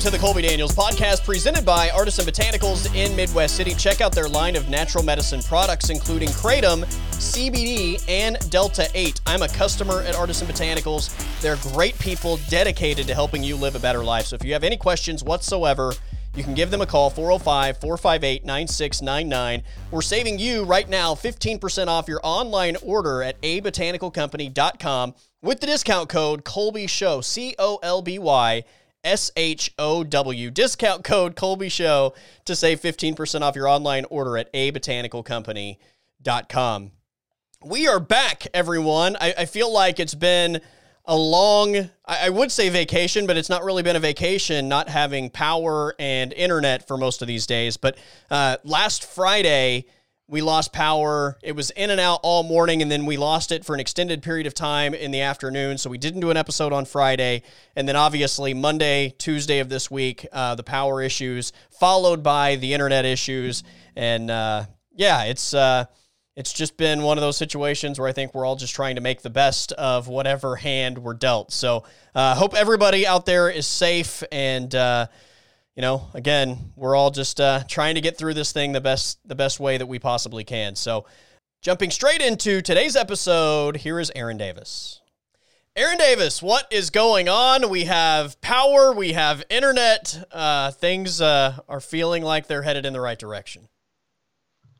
to the Colby Daniels podcast presented by Artisan Botanicals in Midwest City. Check out their line of natural medicine products, including Kratom, CBD, and Delta 8. I'm a customer at Artisan Botanicals. They're great people dedicated to helping you live a better life. So if you have any questions whatsoever, you can give them a call 405 458 9699. We're saving you right now 15% off your online order at abotanicalcompany.com with the discount code Colby Show, C O L B Y S H O W. Discount code Colby Show to save 15% off your online order at a abotanicalcompany.com. We are back, everyone. I, I feel like it's been a long, I, I would say vacation, but it's not really been a vacation not having power and internet for most of these days. But uh, last Friday, we lost power. It was in and out all morning, and then we lost it for an extended period of time in the afternoon. So we didn't do an episode on Friday. And then obviously, Monday, Tuesday of this week, uh, the power issues, followed by the internet issues. And uh, yeah, it's. Uh, it's just been one of those situations where I think we're all just trying to make the best of whatever hand we're dealt. So, uh, hope everybody out there is safe and uh, you know, again, we're all just uh, trying to get through this thing the best the best way that we possibly can. So, jumping straight into today's episode, here is Aaron Davis. Aaron Davis, what is going on? We have power, we have internet. Uh, things uh, are feeling like they're headed in the right direction.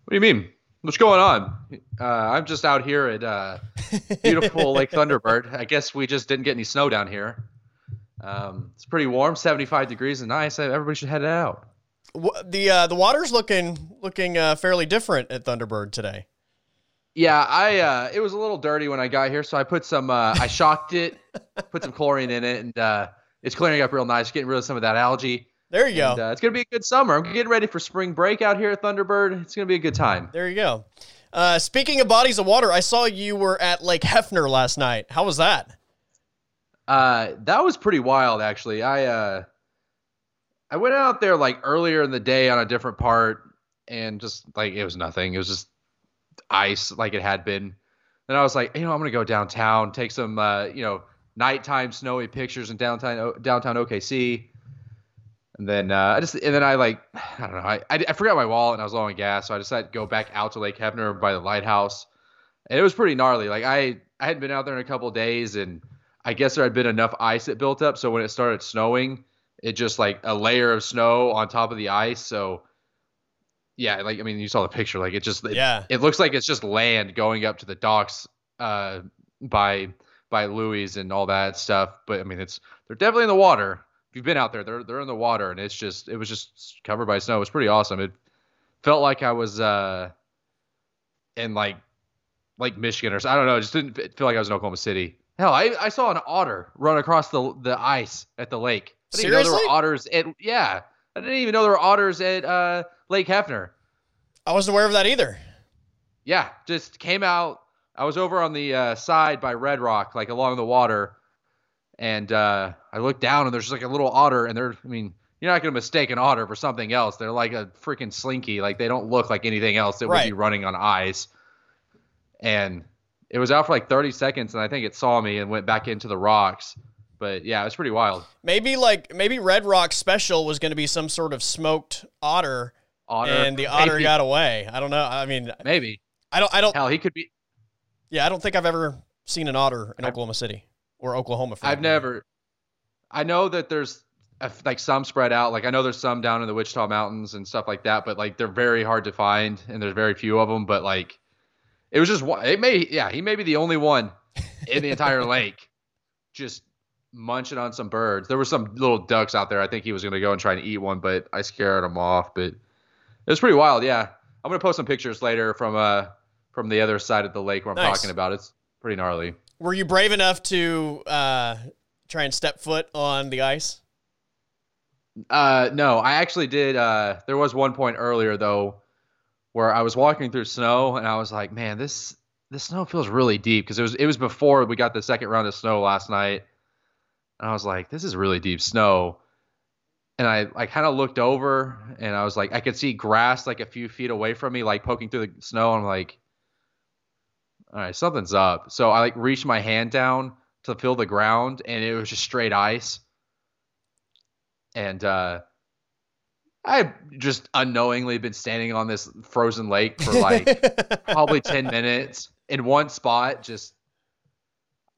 What do you mean? What's going on? Uh, I'm just out here at uh, beautiful Lake Thunderbird. I guess we just didn't get any snow down here. Um, it's pretty warm, 75 degrees and nice. Everybody should head out. The uh, the water's looking looking uh, fairly different at Thunderbird today. Yeah, I uh, it was a little dirty when I got here, so I put some uh, I shocked it, put some chlorine in it, and uh, it's clearing up real nice, getting rid of some of that algae. There you and, go. Uh, it's gonna be a good summer. I'm getting ready for spring break out here at Thunderbird. It's gonna be a good time. There you go. Uh, speaking of bodies of water, I saw you were at Lake Hefner last night. How was that? Uh, that was pretty wild, actually. I uh, I went out there like earlier in the day on a different part, and just like it was nothing. It was just ice, like it had been. Then I was like, you know, I'm gonna go downtown, take some, uh, you know, nighttime snowy pictures in downtown downtown OKC. And then uh, I just and then I like I don't know I, I, I forgot my wallet and I was low on gas, so I decided to go back out to Lake Hefner by the lighthouse. And it was pretty gnarly. Like I I hadn't been out there in a couple days, and I guess there had been enough ice that built up. So when it started snowing, it just like a layer of snow on top of the ice. So yeah, like I mean, you saw the picture. Like it just it, yeah, it looks like it's just land going up to the docks uh, by by Louie's and all that stuff. But I mean, it's they're definitely in the water. If you've been out there, they're they're in the water, and it's just it was just covered by snow. It was pretty awesome. It felt like I was uh in like like Michigan or something. I don't know. It just didn't feel like I was in Oklahoma City. Hell, I, I saw an otter run across the the ice at the lake. I didn't Seriously? know there were otters at yeah. I didn't even know there were otters at uh, Lake Hefner. I wasn't aware of that either. Yeah, just came out. I was over on the uh, side by Red Rock, like along the water, and uh, I looked down and there's just like a little otter, and they're I mean you're not gonna mistake an otter for something else. They're like a freaking slinky. Like they don't look like anything else that Right. would be running on ice. And it was out for like 30 seconds, and I think it saw me and went back into the rocks. But yeah, it was pretty wild. Maybe like maybe Red Rock Special was going to be some sort of smoked otter, Otter, and the otter maybe, got away. I don't know. I mean, maybe. I don't. I don't. Hell, he could be. Yeah, I don't think I've ever seen an otter in I've- Oklahoma City or Oklahoma. For I've never. I know that there's uh, like some spread out. Like I know there's some down in the Wichita Mountains and stuff like that, but like they're very hard to find, and there's very few of them. But like, it was just one. It may, yeah, he may be the only one in the entire lake, just munching on some birds. There were some little ducks out there. I think he was gonna go and try and eat one, but I scared him off. But it was pretty wild. Yeah, I'm gonna post some pictures later from uh from the other side of the lake where I'm Nice. talking about. It's pretty gnarly. Were you brave enough to uh, try and step foot on the ice? Uh, no, I actually did. Uh, there was one point earlier though, where I was walking through snow and I was like, man, this this snow feels really deep because it was it was before we got the second round of snow last night, and I was like, this is really deep snow. And I I kind of looked over and I was like, I could see grass like a few feet away from me, like poking through the snow. I'm like, all right, something's up. So I like reached my hand down to feel the ground, and it was just straight ice and uh, I've just unknowingly been standing on this frozen lake for like probably ten minutes in one spot. Just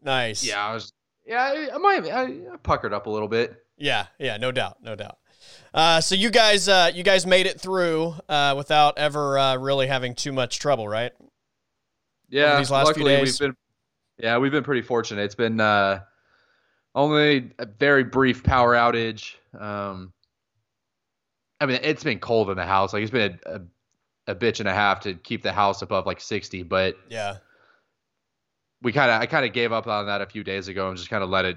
nice. Yeah, I was. Yeah, I, I might. I, I puckered up a little bit. Yeah, yeah, no doubt, no doubt. Uh, so you guys, uh, you guys made it through uh, without ever uh, really having too much trouble, right? Yeah, these last luckily we've been. Yeah, we've been pretty fortunate. It's been uh, only a very brief power outage. Um, I mean, it's been cold in the house. Like it's been a, a, a bitch and a half to keep the house above like 60, but yeah, we kind of I kind of gave up on that a few days ago and just kind of let it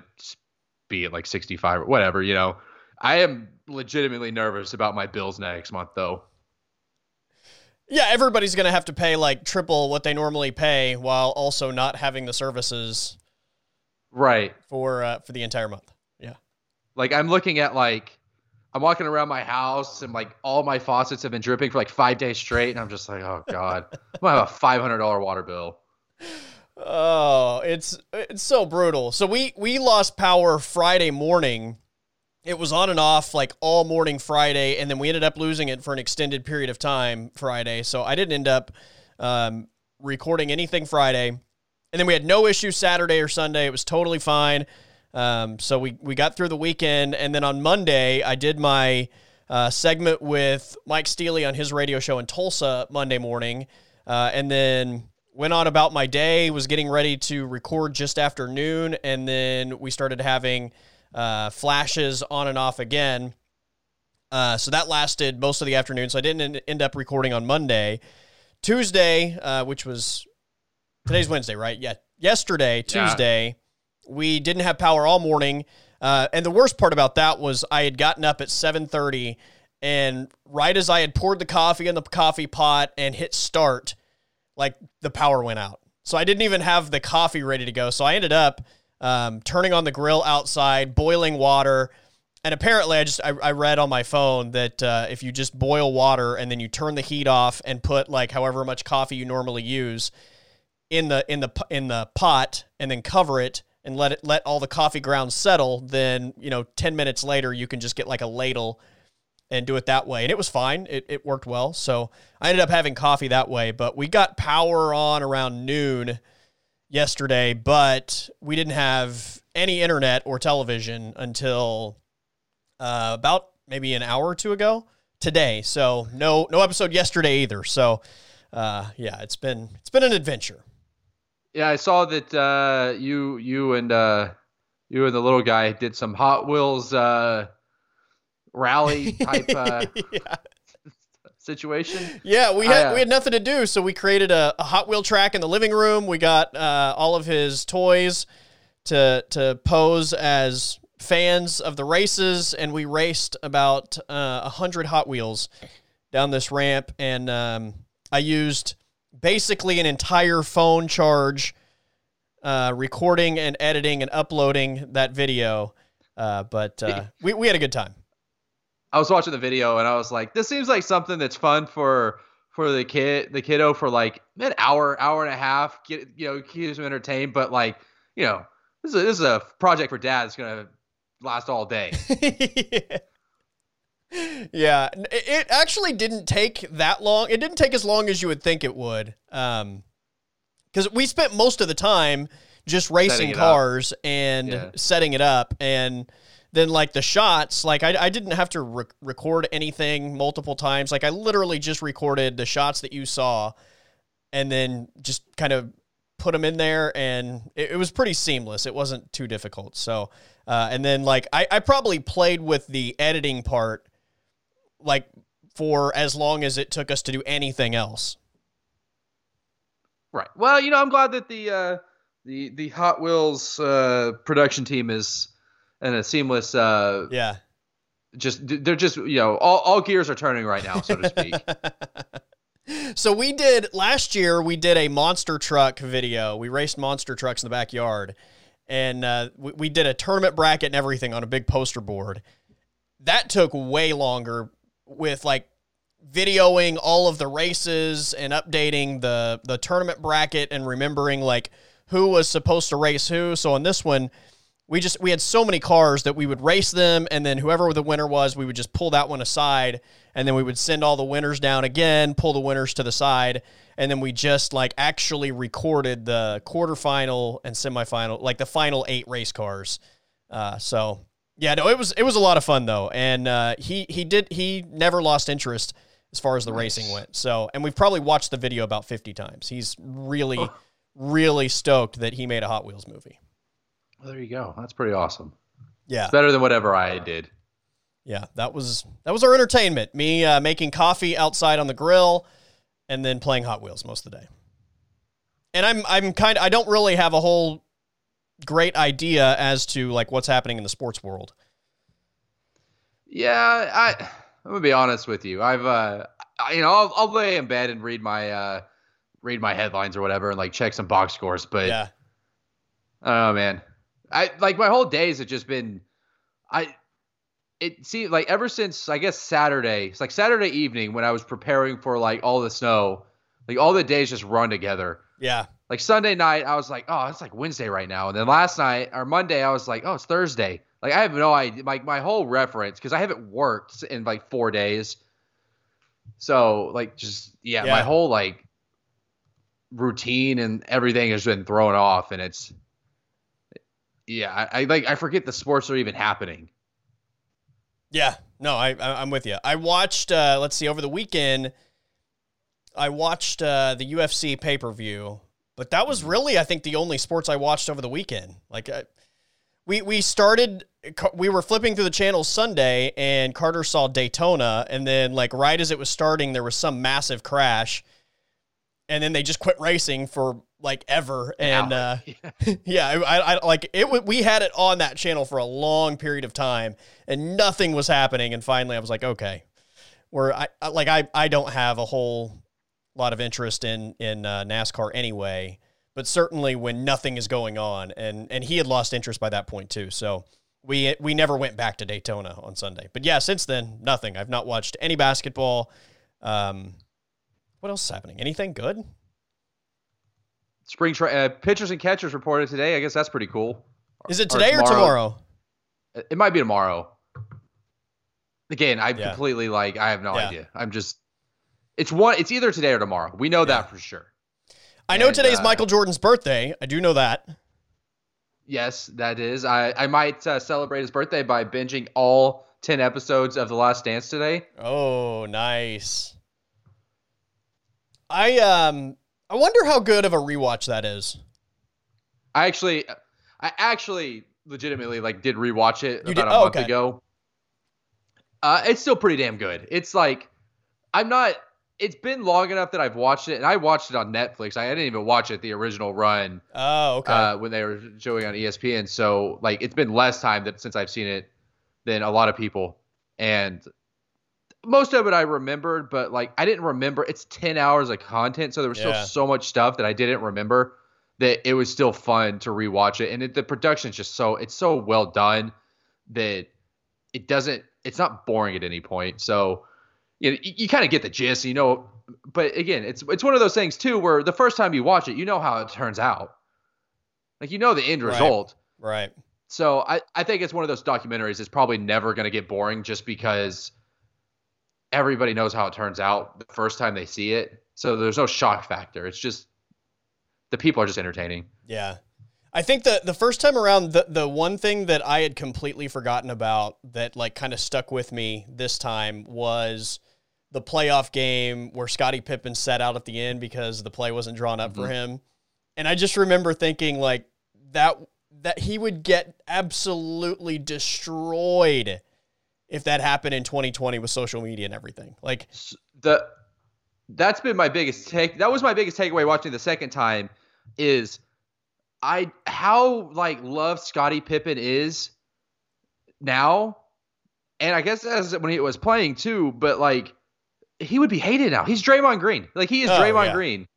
be at like 65 or whatever. You know, I am legitimately nervous about my bills next month though. Yeah, everybody's going to have to pay like triple what they normally pay while also not having the services right for uh, for the entire month. Yeah. Like I'm looking at like I'm walking around my house and like all my faucets have been dripping for like 5 days straight and I'm just like, "Oh god. I'm to have a $500 water bill." Oh, it's it's so brutal. So we we lost power Friday morning. It was on and off like all morning Friday, and then we ended up losing it for an extended period of time Friday. So I didn't end up um, recording anything Friday, and then we had no issues Saturday or Sunday. It was totally fine. Um, so we we got through the weekend, and then on Monday I did my uh, segment with Mike Steely on his radio show in Tulsa Monday morning, uh, and then went on about my day, was getting ready to record just after noon, and then we started having uh, flashes on and off again. Uh, so that lasted most of the afternoon. So I didn't end up recording on Monday. Tuesday, uh, which was today's Wednesday, right? Yeah. Yesterday, Tuesday, yeah. We didn't have power all morning. Uh, and the worst part about that was I had gotten up at 7:30, and right as I had poured the coffee in the coffee pot and hit start, like the power went out. So I didn't even have the coffee ready to go. So I ended up um, turning on the grill outside, boiling water. And apparently, I just I, I read on my phone that uh, if you just boil water and then you turn the heat off and put like however much coffee you normally use in the in the in the pot and then cover it and let it let all the coffee grounds settle, then you know ten minutes later you can just get like a ladle and do it that way. And it was fine. It, it worked well. So I ended up having coffee that way. But we got power on around noon yesterday, but we didn't have any internet or television until uh, about maybe an hour or two ago today. So no no episode yesterday either. So uh, yeah, it's been it's been an adventure. Yeah, I saw that uh, you you and uh, you and the little guy did some Hot Wheels uh, rally type uh, yeah. situation. Yeah, we had I, uh, we had nothing to do, so we created a, a, Hot Wheel track in the living room. We got uh, all of his toys to to pose as fans of the races, and we raced about uh, a hundred Hot Wheels down this ramp, and um, I used basically an entire phone charge. Uh, recording and editing and uploading that video, uh, but we, we had a good time. I was watching the video and I was like, this seems like something that's fun for for the kid, the kiddo for like an hour, hour and a half. Get you know, keep him entertained. But like, you know, this is a, this is a project for dad that's gonna last all day. yeah, it actually didn't take that long. It didn't take as long as you would think it would. Um, because we spent most of the time just racing cars up. and yeah. setting it up and then like the shots like i, I didn't have to re- record anything multiple times like i literally just recorded the shots that you saw and then just kind of put them in there and it, it was pretty seamless it wasn't too difficult so uh, and then like I, I probably played with the editing part like for as long as it took us to do anything else right well you know i'm glad that the uh the the hot wheels uh production team is and a seamless. Uh, yeah. Just they're just you know all all gears are turning right now, so to speak. so we did last year. We did a monster truck video. We raced monster trucks in the backyard, and uh, we, we did a tournament bracket and everything on a big poster board. That took way longer with like videoing all of the races and updating the the tournament bracket and remembering like who was supposed to race who. So on this one, we just we had so many cars that we would race them and then whoever the winner was we would just pull that one aside and then we would send all the winners down again pull the winners to the side and then we just like actually recorded the quarterfinal and semifinal like the final eight race cars uh, so yeah no it was it was a lot of fun though and uh, he he did he never lost interest as far as the nice. racing went so and we've probably watched the video about 50 times he's really really stoked that he made a hot wheels movie well, there you go. That's pretty awesome. Yeah, it's better than whatever I did. Yeah, that was that was our entertainment. Me uh, making coffee outside on the grill, and then playing Hot Wheels most of the day. And I'm I'm kind of I don't really have a whole great idea as to like what's happening in the sports world. Yeah, I I'm gonna be honest with you. I've uh, I, you know, I'll, I'll lay in bed and read my uh, read my headlines or whatever, and like check some box scores. But yeah, oh man, I like my whole days have just been I it see like ever since I guess Saturday, it's like Saturday evening when I was preparing for like all the snow, like all the days just run together. Yeah. Like Sunday night, I was like, oh, it's like Wednesday right now. And then last night or Monday, I was like, oh, it's Thursday. Like I have no idea. Like my whole reference, because I haven't worked in like four days. So like just yeah, yeah, my whole like routine and everything has been thrown off, and it's yeah, I, I, like I forget the sports are even happening. Yeah, no, I, I am with you. I watched. Uh, let's see, over the weekend, I watched uh, the UFC pay per view, but that was really, I think, the only sports I watched over the weekend. Like, I, we we started, we were flipping through the channels Sunday, and Carter saw Daytona, and then like right as it was starting, there was some massive crash, and then they just quit racing for like ever. And uh, yeah. I, I, like it we had it on that channel for a long period of time and nothing was happening. And finally i was like okay where i like i i don't have a whole lot of interest in in uh, nascar anyway but certainly when nothing is going on and and he had lost interest by that point too so we we never went back to daytona on sunday but yeah since then nothing i've not watched any basketball um what else is happening anything good Spring tra- uh, pitchers and catchers reported today. I guess that's pretty cool. Is it today or tomorrow? Or tomorrow? It might be tomorrow. Again, I yeah. completely like I have no yeah. idea. I'm just it's one it's either today or tomorrow. We know yeah. that for sure. I know and, today's uh, Michael Jordan's birthday. I do know that. Yes, that is. I I might uh, celebrate his birthday by binging all 10 episodes of The Last Dance today. Oh, nice. I um I wonder how good of a rewatch that is. I actually, I actually legitimately like did rewatch it you about did? a oh, month okay. ago. Uh, it's still pretty damn good. It's like I'm not. It's been long enough that I've watched it, and I watched it on Netflix. I didn't even watch it the original run. Oh, okay. Uh, when they were showing on ESPN, so like it's been less time that since I've seen it than a lot of people, and most of it I remembered, but like I didn't remember. It's ten hours of content, so there was yeah. still so much stuff that I didn't remember. That it was still fun to rewatch it, and it, the production's just so it's so well done that it doesn't. It's not boring at any point. So you know, you, kind of get the gist, you know. But again, it's it's one of those things too, where the first time you watch it, you know how it turns out. Like you know the end right. result. Right. So I, I think it's one of those documentaries that's probably never going to get boring just because everybody knows how it turns out the first time they see it. So there's no shock factor. It's just the people are just entertaining. Yeah. I think the the first time around the the one thing that I had completely forgotten about that like kind of stuck with me this time was the playoff game where Scottie Pippen sat out at the end because the play wasn't drawn up mm-hmm. for him. And I just remember thinking like that that he would get absolutely destroyed if that happened in 2020 with social media and everything. Like the that's been my biggest take. That was my biggest takeaway watching the second time is I how like love Scottie Pippen is now, and I guess as when he was playing too, but like he would be hated now. He's Draymond Green. Like he is oh, Draymond yeah. Green.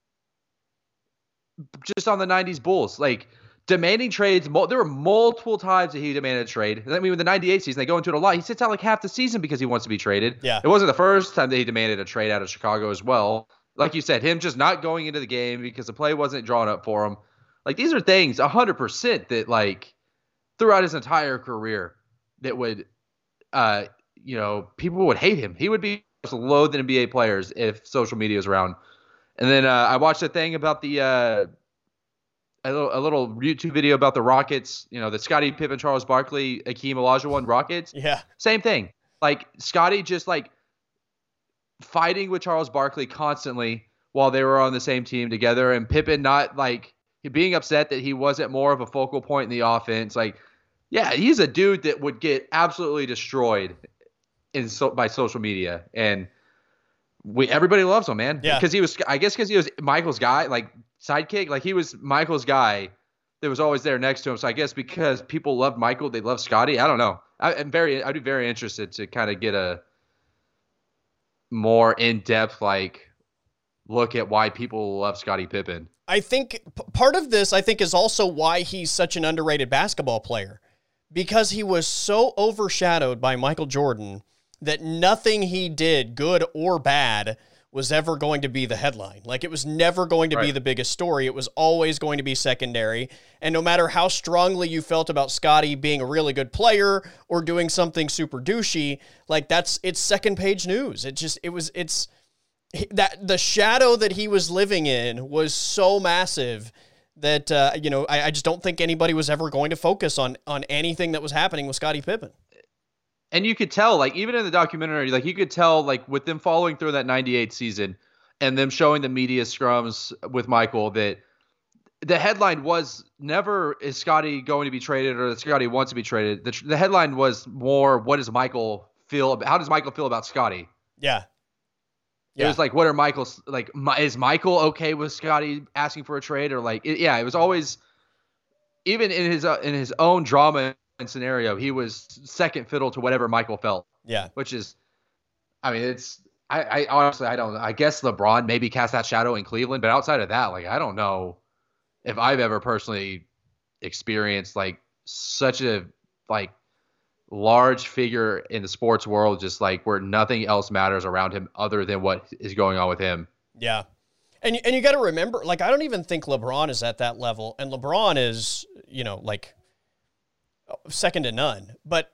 Just on the 90s Bulls. Like demanding trades. There were multiple times that he demanded a trade. I mean, with the 98 season, they go into it a lot. He sits out like half the season because he wants to be traded. Yeah. It wasn't the first time that he demanded a trade out of Chicago as well. Like you said, him just not going into the game because the play wasn't drawn up for him. Like these are things 100% that like throughout his entire career that would, uh, you know, people would hate him. He would be loathed NBA players if social media is around. And then uh, I watched a thing about the uh, a little, a little YouTube video about the Rockets. You know, the Scottie Pippen, Charles Barkley, Akeem Olajuwon Rockets. Yeah, same thing. Like Scottie just like fighting with Charles Barkley constantly while they were on the same team together, and Pippen not like being upset that he wasn't more of a focal point in the offense. Like, yeah, he's a dude that would get absolutely destroyed in so, by social media, and we everybody loves him, man. Yeah, because he was, I guess, because he was Michael's guy, like sidekick, like he was Michael's guy that was always there next to him. So I guess because people love Michael, they love Scottie. I don't know. I, am very, I'd be very interested to kind of get a more in depth, like look at why people love Scottie Pippen. I think p- part of this, I think, is also why he's such an underrated basketball player because he was so overshadowed by Michael Jordan that nothing he did, good or bad, was ever going to be the headline. Like it was never going to right. be the biggest story. It was always going to be secondary. And no matter how strongly you felt about Scottie being a really good player or doing something super douchey, like that's it's second page news. It just it was it's that the shadow that he was living in was so massive that uh, you know I, I just don't think anybody was ever going to focus on on anything that was happening with Scottie Pippen and you could tell like even in the documentary like you could tell like with them following through that 98 season and them showing the media scrums with michael that the headline was never is Scottie going to be traded or that Scottie wants to be traded the, the headline was more what does michael feel how does michael feel about Scottie? yeah yeah. It was like, what are Michael's like? Is Michael okay with Scottie asking for a trade or like? It, yeah, it was always, even in his uh, in his own drama scenario, he was second fiddle to whatever Michael felt. Yeah. Which is, I mean, it's, I, I honestly, I don't, I guess LeBron maybe cast that shadow in Cleveland, but outside of that, like, I don't know if I've ever personally experienced like such a, like, large figure in the sports world, just like where nothing else matters around him other than what is going on with him. Yeah. And, and you got to remember, like, I don't even think LeBron is at that level. And LeBron is, you know, like second to none. But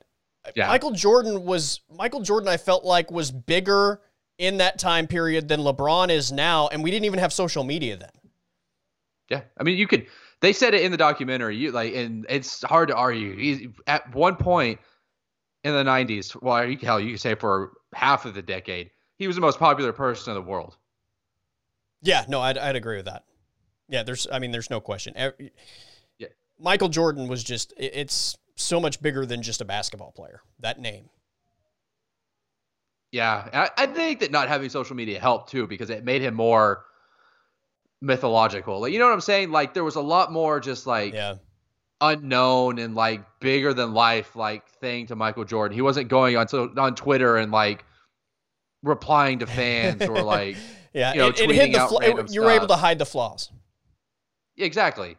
yeah. Michael Jordan was Michael Jordan. I felt like was bigger in that time period than LeBron is now, and we didn't even have social media then. Yeah, I mean, you could. They said it in the documentary. You like, and it's hard to argue. He's at one point in the '90s. Well, you hell, you could say for half of the decade, he was the most popular person in the world. Yeah, no, I'd, I'd agree with that. Yeah, there's. I mean, there's no question. Yeah. Michael Jordan was just. It's so much bigger than just a basketball player. That name. Yeah, I, I think that not having social media helped too because it made him more mythological. Like, you know what I'm saying? Like there was a lot more just like yeah. unknown and like bigger than life like thing to Michael Jordan. He wasn't going on so on Twitter and like replying to fans or like yeah, you know, it, it hid the fl- it, you were able to hide the flaws. Exactly.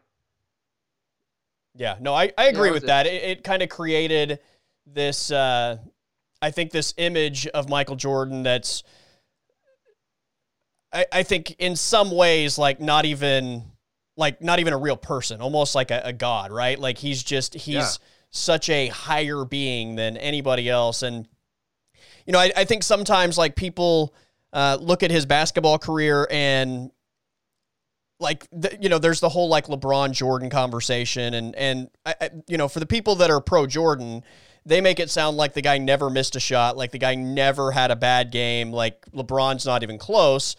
Yeah, no, I, I agree with that. It, it kind of created this, uh, I think, this image of Michael Jordan that's, I, I think, in some ways, like not even, like not even a real person, almost like a, a god, right? Like he's just he's yeah. such a higher being than anybody else, and you know, I, I think sometimes like people uh, look at his basketball career and like the, you know there's the whole like LeBron Jordan conversation and and I, I, you know for the people that are pro Jordan they make it sound like the guy never missed a shot like the guy never had a bad game like LeBron's not even close.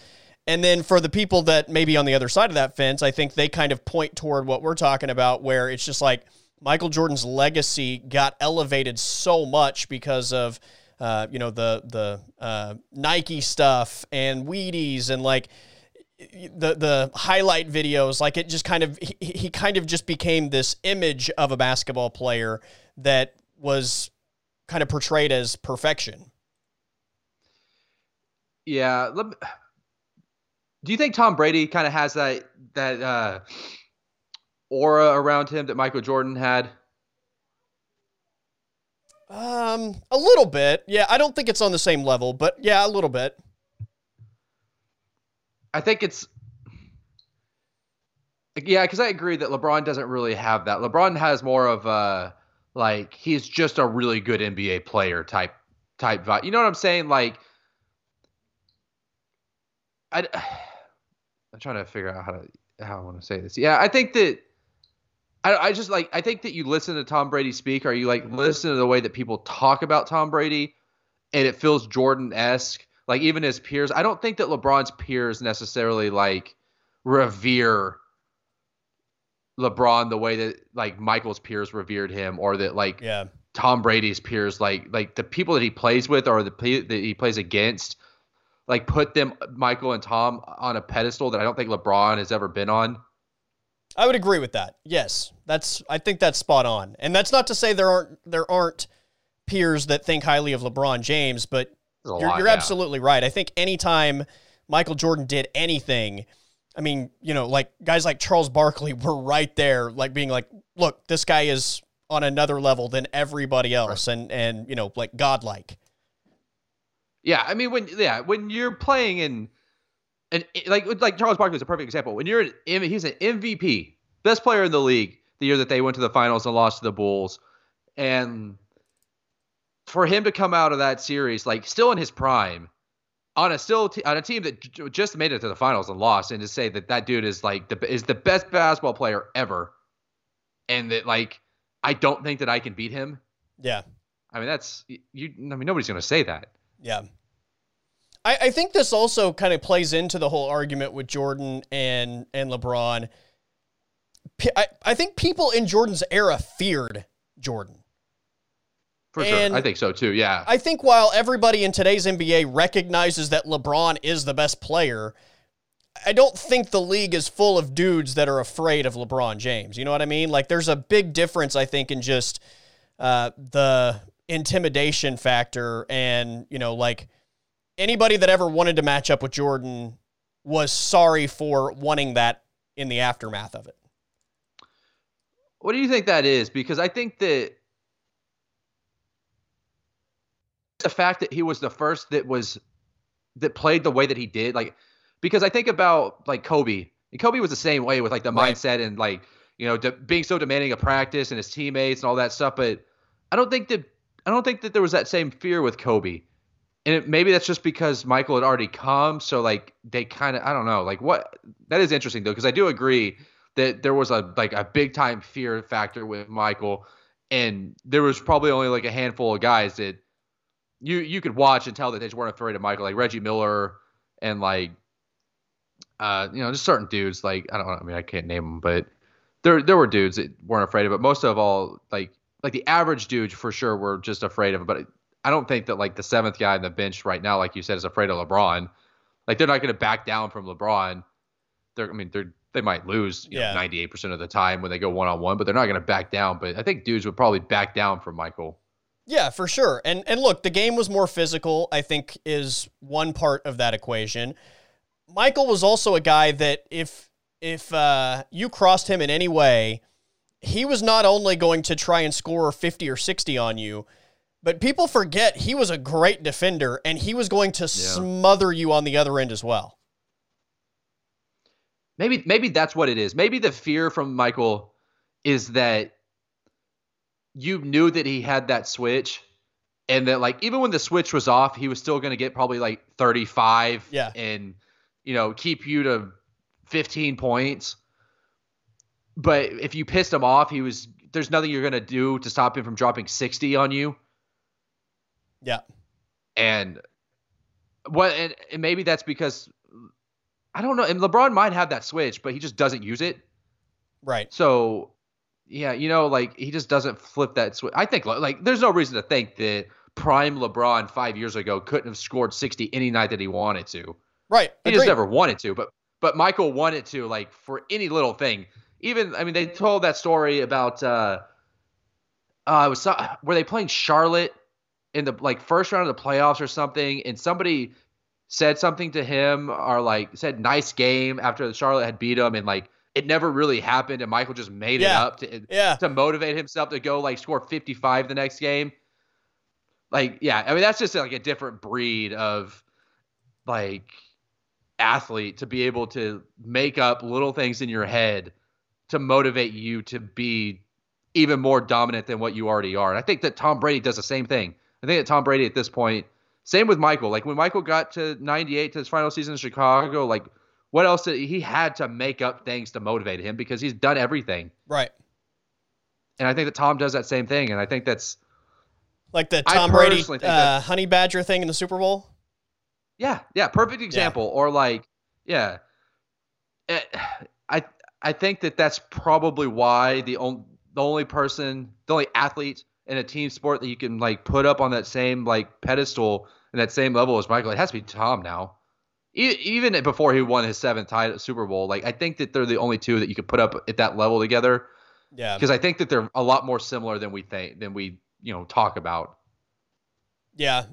And then for the people that maybe on the other side of that fence I think they kind of point toward what we're talking about where it's just like Michael Jordan's legacy got elevated so much because of uh, you know the the uh, Nike stuff and Wheaties and like the the highlight videos like it just kind of he, he kind of just became this image of a basketball player that was kind of portrayed as perfection. Yeah me, do you think tom brady kind of has that that uh, aura around him that michael jordan had? Um a little bit. Yeah i don't think it's on the same level but yeah a little bit I think it's yeah, because I agree that LeBron doesn't really have that. LeBron has more of a like he's just a really good NBA player type type vibe. You know what I'm saying? Like I I'm trying to figure out how to how I want to say this. Yeah, I think that I, I just like I think that you listen to Tom Brady speak, or you like listen to the way that people talk about Tom Brady, and it feels Jordan esque. Like even his peers, I don't think that LeBron's peers necessarily like revere LeBron the way that like Michael's peers revered him, or that like Yeah. Tom Brady's peers, like like the people that he plays with or the that he plays against, like put them Michael and Tom on a pedestal that I don't think LeBron has ever been on. I would agree with that. Yes, that's. I think that's spot on. And that's not to say there aren't there aren't peers that think highly of LeBron James, but you're, lot, you're yeah. absolutely right. I think anytime Michael Jordan did anything, I mean, you know, like guys like Charles Barkley were right there, like being like, look, this guy is on another level than everybody else, and and you know, like godlike. Yeah, I mean when yeah when you're playing in and like like Charles Barkley is a perfect example. When you're an he's an MVP, best player in the league the year that they went to the finals and lost to the Bulls, and for him to come out of that series like still in his prime on a still t- on a team that j- just made it to the finals and lost, and to say that that dude is like the is the best basketball player ever, and that like I don't think that I can beat him. Yeah. I mean that's you. I mean nobody's gonna say that. Yeah. I, I think this also kind of plays into the whole argument with Jordan and and LeBron. P- I, I think people in Jordan's era feared Jordan. For And- sure. I think so too. Yeah. I think while everybody in today's NBA recognizes that LeBron is the best player, I don't think the league is full of dudes that are afraid of LeBron James. You know what I mean? Like there's a big difference, I think, in just uh, the intimidation factor and, you know, like anybody that ever wanted to match up with Jordan was sorry for wanting that in the aftermath of it. What do you think that is? Because I think that the fact that he was the first that was that played the way that he did, like because I think about like Kobe. And Kobe was the same way with like the Right. mindset and like you know de- being so demanding of practice and his teammates and all that stuff. But I don't think that I don't think that there was that same fear with Kobe. And it, maybe that's just because Michael had already come, so like they kind of I don't know like what that is interesting though because I do agree that there was a like a big time fear factor with Michael, and there was probably only like a handful of guys that you you could watch and tell that they just weren't afraid of Michael, like Reggie Miller and like uh you know just certain dudes like I don't know I mean I can't name them, but there there were dudes that weren't afraid of it. Most of all like like the average dudes for sure were just afraid of it, but I don't think that like the seventh guy on the bench right now, like you said, is afraid of LeBron. Like they're not going to back down from LeBron. They're I mean they're they might lose Yeah. know, 98% of the time when they go one on one, but they're not going to back down. But I think dudes would probably back down from Michael. Yeah, for sure. And and look, the game was more physical, I think is one part of that equation. Michael was also a guy that if if uh, you crossed him in any way, he was not only going to try and score 50 or 60 on you, but people forget he was a great defender and he was going to smother you on the other end as well. Maybe maybe that's what it is. Maybe the fear from Michael is that you knew that he had that switch and that like even when the switch was off, he was still going to get probably like 35 Yeah. and you know, keep you to 15 points. But if you pissed him off, he was there's nothing you're going to do to stop him from dropping 60 on you. Yeah. And what and, and maybe that's because I don't know. And LeBron might have that switch, but he just doesn't use it. Right. So, yeah, you know, like he just doesn't flip that switch. I think like there's no reason to think that prime LeBron five years ago couldn't have scored 60 any night that he wanted to. Right. He Agreed. just never wanted to, but but Michael wanted to like for any little thing. Even I mean, they told that story about uh, uh, was were they playing Charlotte in the like first round of the playoffs or something, and somebody said something to him or like said nice game after Charlotte had beat him, and like it never really happened, and Michael just made it up to Yeah. to motivate himself to go like score 55 the next game. Like, yeah, I mean that's just like a different breed of like athlete to be able to make up little things in your head to motivate you to be even more dominant than what you already are. And I think that Tom Brady does the same thing. I think that Tom Brady at this point, same with Michael. Like when Michael got to 98 to his final season in Chicago, like what else did he had to make up things to motivate him because he's done everything. Right. And I think that Tom does that same thing. And I think that's like the Tom Brady uh, honey badger thing in the Super Bowl. Yeah, yeah, perfect example. Yeah. Or like, yeah, it, eh, I I think that that's probably why the only the only person, the only athlete in a team sport that you can like put up on that same like pedestal and that same level as Michael, it has to be Tom now. Even before he won his seventh title Super Bowl, like I think that they're the only two that you could put up at that level together. Yeah. Because I think that they're a lot more similar than we think than we you know talk about. Yeah,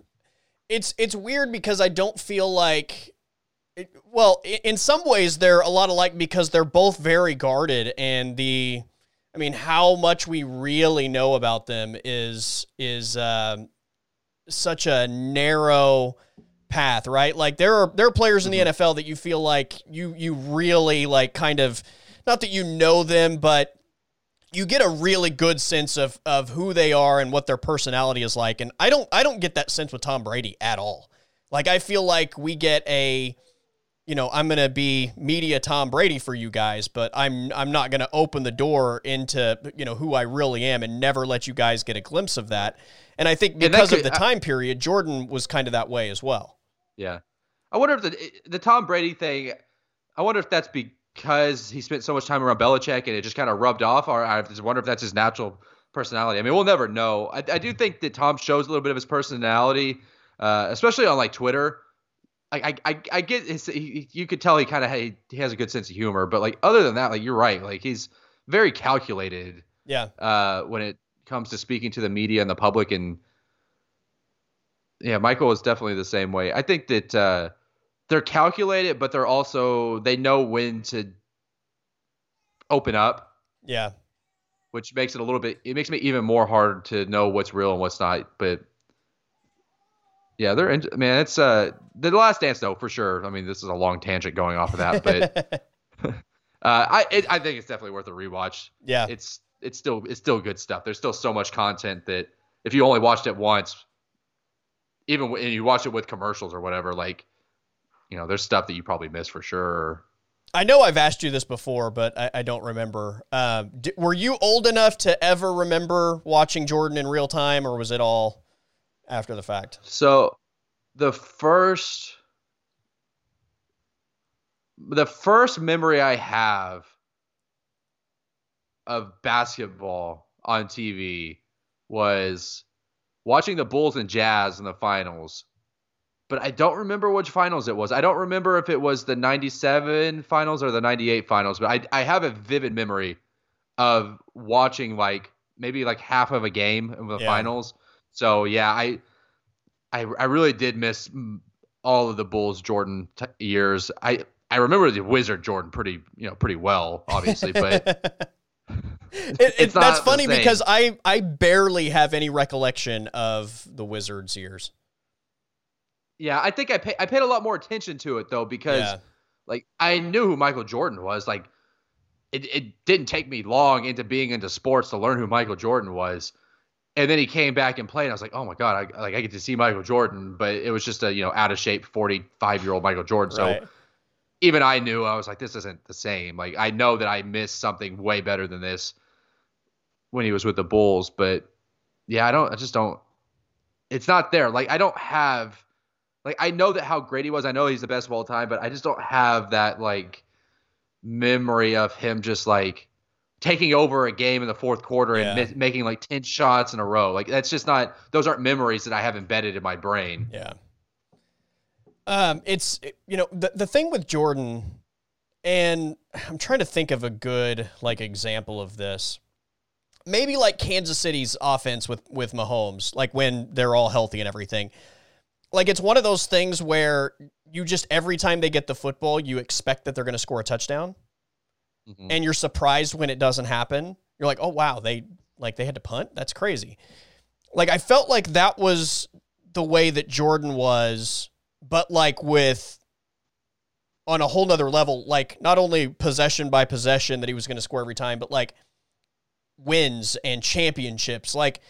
it's it's weird because I don't feel like. It, well, in some ways they're a lot alike because they're both very guarded, and the, I mean, how much we really know about them is is uh, such a narrow path, right? Like there are there are players in the mm-hmm. NFL that you feel like you you really like kind of not that you know them, but you get a really good sense of of who they are and what their personality is like. And I don't I don't get that sense with Tom Brady at all. Like I feel like we get a you know, I'm going to be media Tom Brady for you guys, but I'm I'm not going to open the door into, you know, who I really am and never let you guys get a glimpse of that. And I think because could, of the time period, Jordan was kind of that way as well. Yeah. I wonder if the the Tom Brady thing I wonder if that's because he spent so much time around Belichick and it just kind of rubbed off, or I just wonder if that's his natural personality. I mean, we'll never know. I, I do think that Tom shows a little bit of his personality, uh, especially on like Twitter. I, I, I get his, he, you could tell he kind of he, he has a good sense of humor, but like other than that, like you're right, like he's very calculated. Yeah. Uh, when it comes to speaking to the media and the public, and yeah, Michael is definitely the same way. I think that. Uh, they're calculated, but they're also they know when to open up. Yeah. Which makes it a little bit it makes me even more hard to know what's real and what's not. But yeah, they're in, man, it's uh the last dance though, for sure. I mean, this is a long tangent going off of that, but uh I it, I think it's definitely worth a rewatch. Yeah. It's it's still it's still good stuff. There's still so much content that if you only watched it once, even when you watch it with commercials or whatever, like you know, there's stuff that you probably miss for sure. I know I've asked you this before, but I, I don't remember. Um, d- were you old enough to ever remember watching Jordan in real time, or was it all after the fact? So, the first, the first memory I have of basketball on TV was watching the Bulls and Jazz in the finals but I don't remember which finals it was. I don't remember if it was the 97 finals or the 98 finals, but I, I have a vivid memory of watching like maybe like half of a game of the yeah. finals. So yeah, I, I I really did miss all of the Bulls Jordan t- years. I I remember the Wizard Jordan pretty you know pretty well, obviously, but it, it, that's funny because I I barely have any recollection of the Wizards years. Yeah, I think I pay, I paid a lot more attention to it though because yeah. like I knew who Michael Jordan was. Like it, it didn't take me long into being into sports to learn who Michael Jordan was. And then he came back and played. And I was like, oh my god, I, like I get to see Michael Jordan, but it was just a you know out of shape forty five year old Michael Jordan. Right. Even I knew I was like, this isn't the same. Like I know that I missed something way better than this when he was with the Bulls, but yeah, I don't. I just don't. It's not there. Like I don't have like I know that how great he was. I know he's the best of all time, but I just don't have that like memory of him just like taking over a game in the fourth quarter yeah. and mi- making like 10 shots in a row. Like that's just not those aren't memories that I have embedded in my brain. Yeah. Um it's you know the the thing with Jordan and I'm trying to think of a good like example of this. Maybe like Kansas City's offense with with Mahomes, like when they're all healthy and everything like it's one of those things where you just every time they get the football, you expect that they're going to score a touchdown, mm-hmm. and you're surprised when it doesn't happen. You're like, oh wow, they like they had to punt. That's crazy. Like I felt like that was the way that Jordan was, but like with on a whole nother level, like not only possession by possession that he was going to score every time, but like wins and championships. Like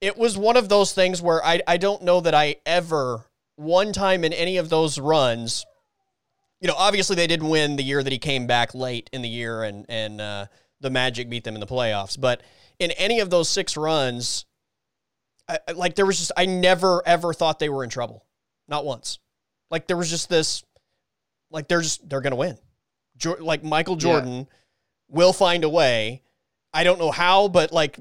it was one of those things where I I don't know that I ever one time in any of those runs you know, obviously they didn't win the year that he came back late in the year and and uh, the Magic beat them in the playoffs. But in any of those six runs, I, like there was just I never ever thought they were in trouble, not once. Like there was just this, like they're just they're gonna win. Jo- like Michael Jordan yeah. will find a way. I don't know how, but like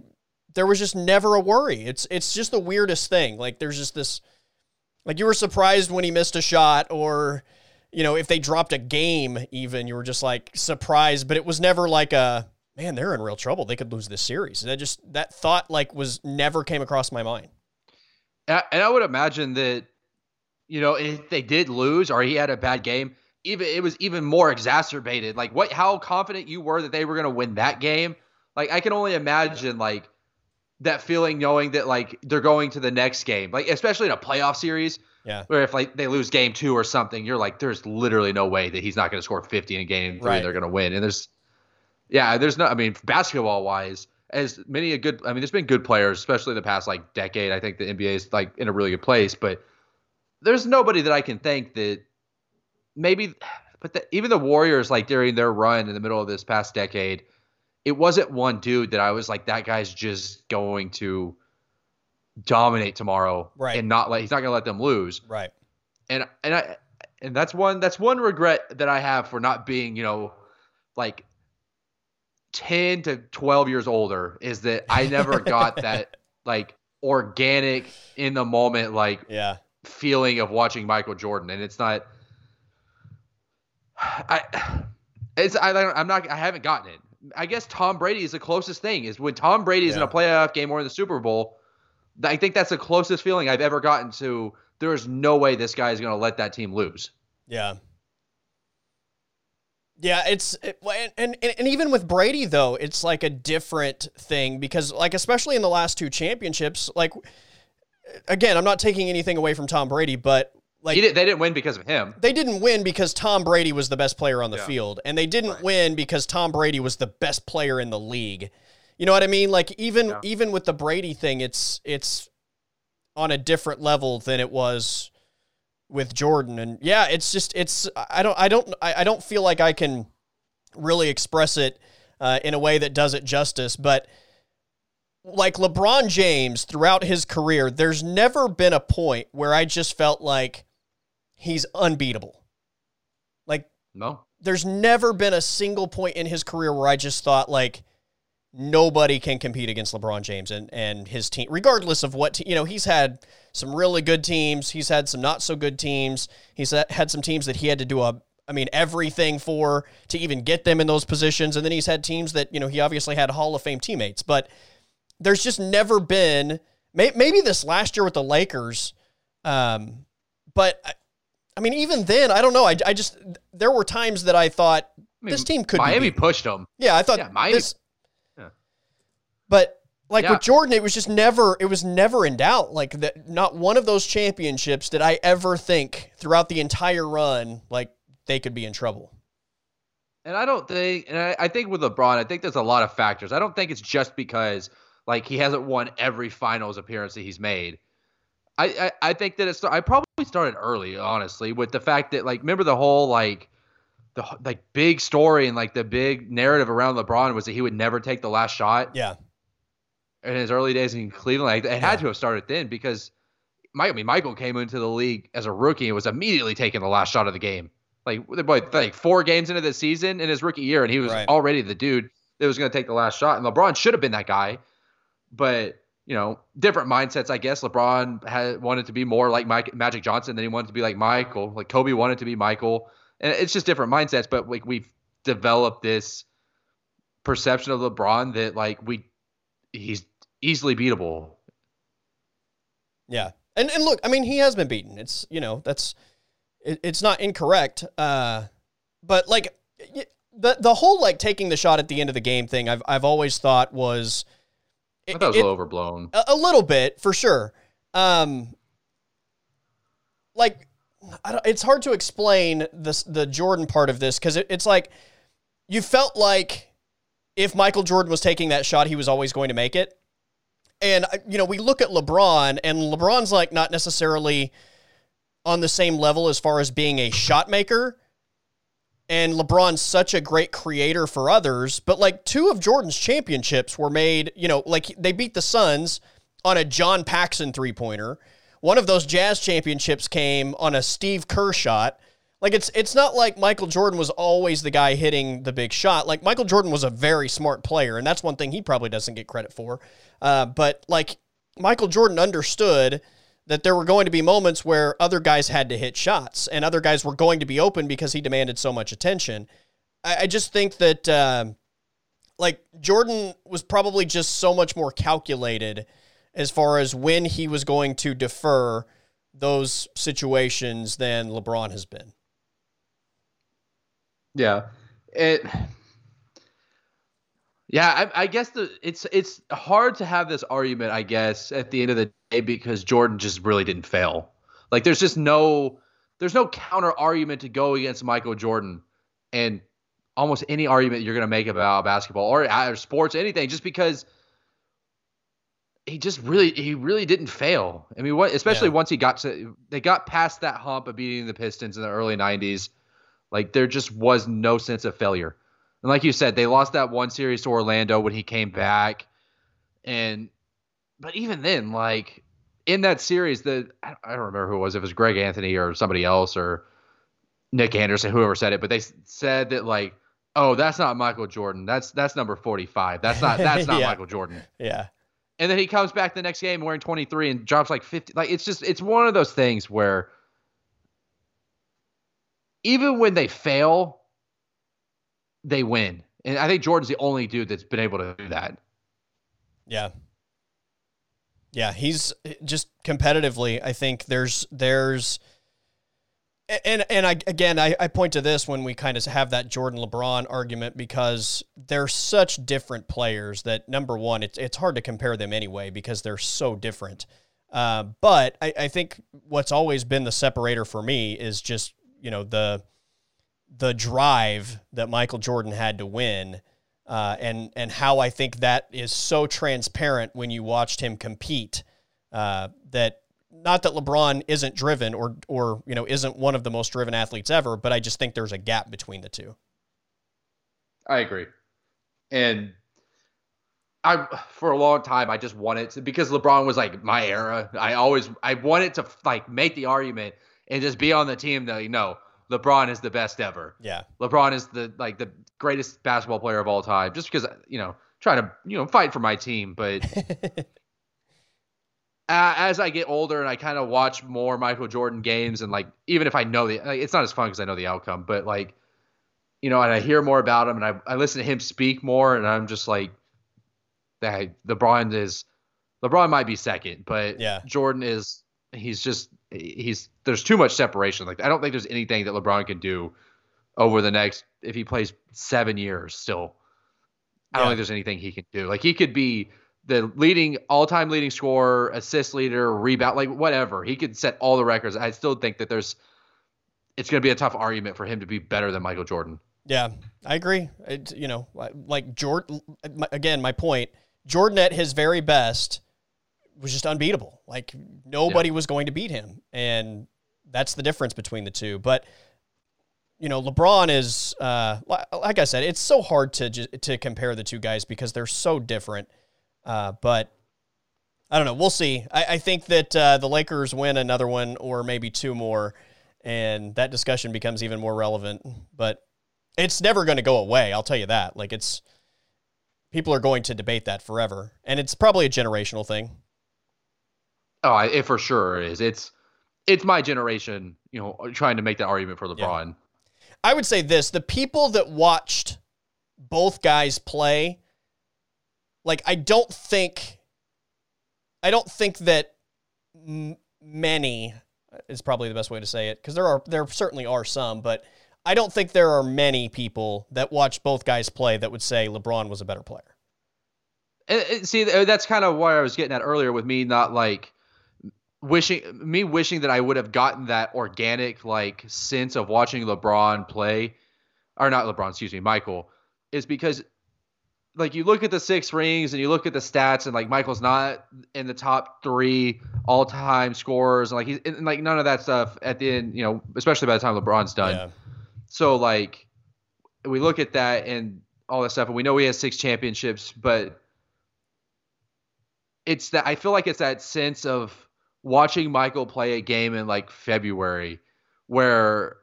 there was just never a worry. It's it's just the weirdest thing. Like there's just this, like you were surprised when he missed a shot or you know, if they dropped a game, even you were just like surprised, but it was never like a man, they're in real trouble. They could lose this series. That just that thought like was never came across my mind. And I would imagine that, you know, if they did lose or he had a bad game, even it was even more exacerbated. Like what, how confident you were that they were going to win that game. Like I can only imagine like that feeling knowing that like they're going to the next game, like especially in a playoff series yeah. Where if like they lose game two or something, you're like, there's literally no way that he's not going to score 50 in game three. Right. They're going to win. And there's, yeah, there's no. I mean, basketball wise, as many a good. I mean, there's been good players, especially in the past like decade. I think the NBA is like in a really good place, but there's nobody that I can think that maybe. But the, even the Warriors, like during their run in the middle of this past decade, it wasn't one dude that I was like, that guy's just going to dominate tomorrow right. and not like he's not going to let them lose. Right. And and I and that's one that's one regret that I have for not being, you know, like 10 to 12 years older is that I never got that like organic in the moment like yeah feeling of watching Michael Jordan and it's not I it's I I'm not I haven't gotten it. I guess Tom Brady is the closest thing is when Tom Brady is yeah. in a playoff game or in the Super Bowl I think that's the closest feeling I've ever gotten to. There is no way this guy is going to let that team lose. Yeah. Yeah, it's it, and, and and even with Brady though, it's like a different thing because like especially in the last two championships, like again, I'm not taking anything away from Tom Brady, but like did, they didn't win because of him. They didn't win because Tom Brady was the best player on the yeah. field, and they didn't right. win because Tom Brady was the best player in the league. You know what I mean? Like even yeah. even with the Brady thing, it's it's on a different level than it was with Jordan. And yeah, it's just it's I don't I don't I, don't feel like I can really express it uh, in a way that does it justice, but like LeBron James throughout his career, there's never been a point where I just felt like he's unbeatable. Like no. There's never been a single point in his career where I just thought like nobody can compete against LeBron James and, and his team, regardless of what, you know, he's had some really good teams. He's had some not so good teams. He's had some teams that he had to do a, I mean, everything for to even get them in those positions. And then he's had teams that, you know, he obviously had Hall of Fame teammates, but there's just never been, maybe this last year with the Lakers. Um, but I mean, even then, I don't know. I, I just, there were times that I thought I mean, this team could Miami pushed them. Yeah, I thought yeah, Miami, this, but like yeah. with Jordan, it was just never it was never in doubt. Like that not one of those championships did I ever think throughout the entire run like they could be in trouble. And I don't think and I, I think with LeBron, I think there's a lot of factors. I don't think it's just because like he hasn't won every finals appearance that he's made. I, I, I think that it's I probably started early, honestly, with the fact that like remember the whole like the like big story and like the big narrative around LeBron was that he would never take the last shot. Yeah in his early days in Cleveland. Like, it had to have started then because I mean, Michael came into the league as a rookie and was immediately taking the last shot of the game. Like, like four games into the season in his rookie year, and he was right. already the dude that was going to take the last shot. And LeBron should have been that guy, but you know, different mindsets. I guess LeBron had wanted to be more like Mike, Magic Johnson than he wanted to be like Michael. Like Kobe wanted to be Michael, and it's just different mindsets. But like we've developed this perception of LeBron that like we he's easily beatable. Yeah, and and look, I mean, he has been beaten. It's you know that's it, it's not incorrect. Uh, but like the the whole like taking the shot at the end of the game thing, I've I've always thought was. I thought it was it, overblown. A, a, little bit, for sure. Um, like, it's hard to explain this the Jordan part of this because it, it's like you felt like if Michael Jordan was taking that shot, he was always going to make it. And uh, you know, we look at LeBron, and LeBron's like not necessarily on the same level as far as being a shot maker. And LeBron's such a great creator for others, but like two of Jordan's championships were made, you know, like they beat the Suns on a John Paxson three pointer. One of those Jazz championships came on a Steve Kerr shot. Like it's it's not like Michael Jordan was always the guy hitting the big shot. Like Michael Jordan was a very smart player, and that's one thing he probably doesn't get credit for. Uh, but like Michael Jordan understood that there were going to be moments where other guys had to hit shots, and other guys were going to be open because he demanded so much attention. I, I just think that uh, like Jordan was probably just so much more calculated as far as when he was going to defer those situations than LeBron has been. Yeah. It Yeah, I, I, guess the it's it's hard to have this argument, I guess, at the end of the day because Jordan just really didn't fail. Like there's just no there's no counter argument to go against Michael Jordan and almost any argument you're going to make about basketball or, uh, or sports anything just because – he just really he really didn't fail. I mean, what especially yeah. once he got to they got past that hump of beating the Pistons in the early 90s, like there just was no sense of failure. And like you said, they lost that one series to Orlando when he came back. And but even then, like in that series, the I don't remember who it was, if it was Greg Anthony or somebody else or Nick Anderson, whoever said it, but they said that like, oh, that's not Michael Jordan. That's that's number 45. That's not that's not yeah. Michael Jordan. Yeah and then he comes back the next game wearing 23 and drops like 50 like it's just it's one of those things where even when they fail they win. And i think jordan's the only dude that's been able to do that. Yeah. Yeah he's just competitively i think there's there's and and I again I, I point to this when we kind of have that Jordan LeBron argument because they're such different players that number one it's it's hard to compare them anyway because they're so different. Uh, but I, I think what's always been the separator for me is just you know the the drive that Michael Jordan had to win. Uh, and and how I think that is so transparent when you watched him compete uh, that not that LeBron isn't driven or or you know isn't one of the most driven athletes ever, but I just think there's a gap between the two. I agree. And I for a long time I just wanted to because LeBron was like my era. I always I wanted to like make the argument and just be on the team that you know LeBron is the best ever. Yeah. LeBron is the like the greatest basketball player of all time just because you know trying to you know fight for my team, but as I get older and I kind of watch more Michael Jordan games and like even if I know the like, it's not as fun because I know the outcome, but like you know, and I hear more about him and I, I listen to him speak more and I'm just like that LeBron is LeBron might be second, but yeah. Jordan is he's just he's there's too much separation. Like I don't think there's anything that LeBron can do over the next if he plays seven years still. I don't think there's anything he can do. Like he could be the leading all-time leading scorer, assist leader, rebound, like whatever. He could set all the records. I still think that there's it's going to be a tough argument for him to be better than Michael Jordan. Yeah, I agree. It, you know, like Jordan again, my point, Jordan at his very best was just unbeatable. Like nobody yeah. was going to beat him and that's the difference between the two. But you know, LeBron is uh, like I said, it's so hard to to compare the two guys because they're so different. Uh, but I don't know. We'll see. I, I think that uh, the Lakers win another one or maybe two more, and that discussion becomes even more relevant. But it's never going to go away. I'll tell you that. Like it's people are going to debate that forever, and it's probably a generational thing. Oh, it for sure is. It's it's my generation, you know, trying to make that argument for LeBron. Yeah. I would say this: the people that watched both guys play like I don't think I don't think that m- many is probably the best way to say it because there are there certainly are some, but I don't think there are many people that watched both guys play that would say LeBron was a better player. And, see, that's kind of what I was getting at earlier with me not like wishing me wishing that I would have gotten that organic like sense of watching LeBron play or not LeBron, excuse me, Michael, is because like you look at the six rings and you look at the stats and like Michael's not in the top three all time scorers and like he's and like none of that stuff at the end, you know, especially by the time LeBron's done. Yeah. So like we look at that and all that stuff and we know he has six championships, but it's that I feel like it's that sense of watching Michael play a game in like February where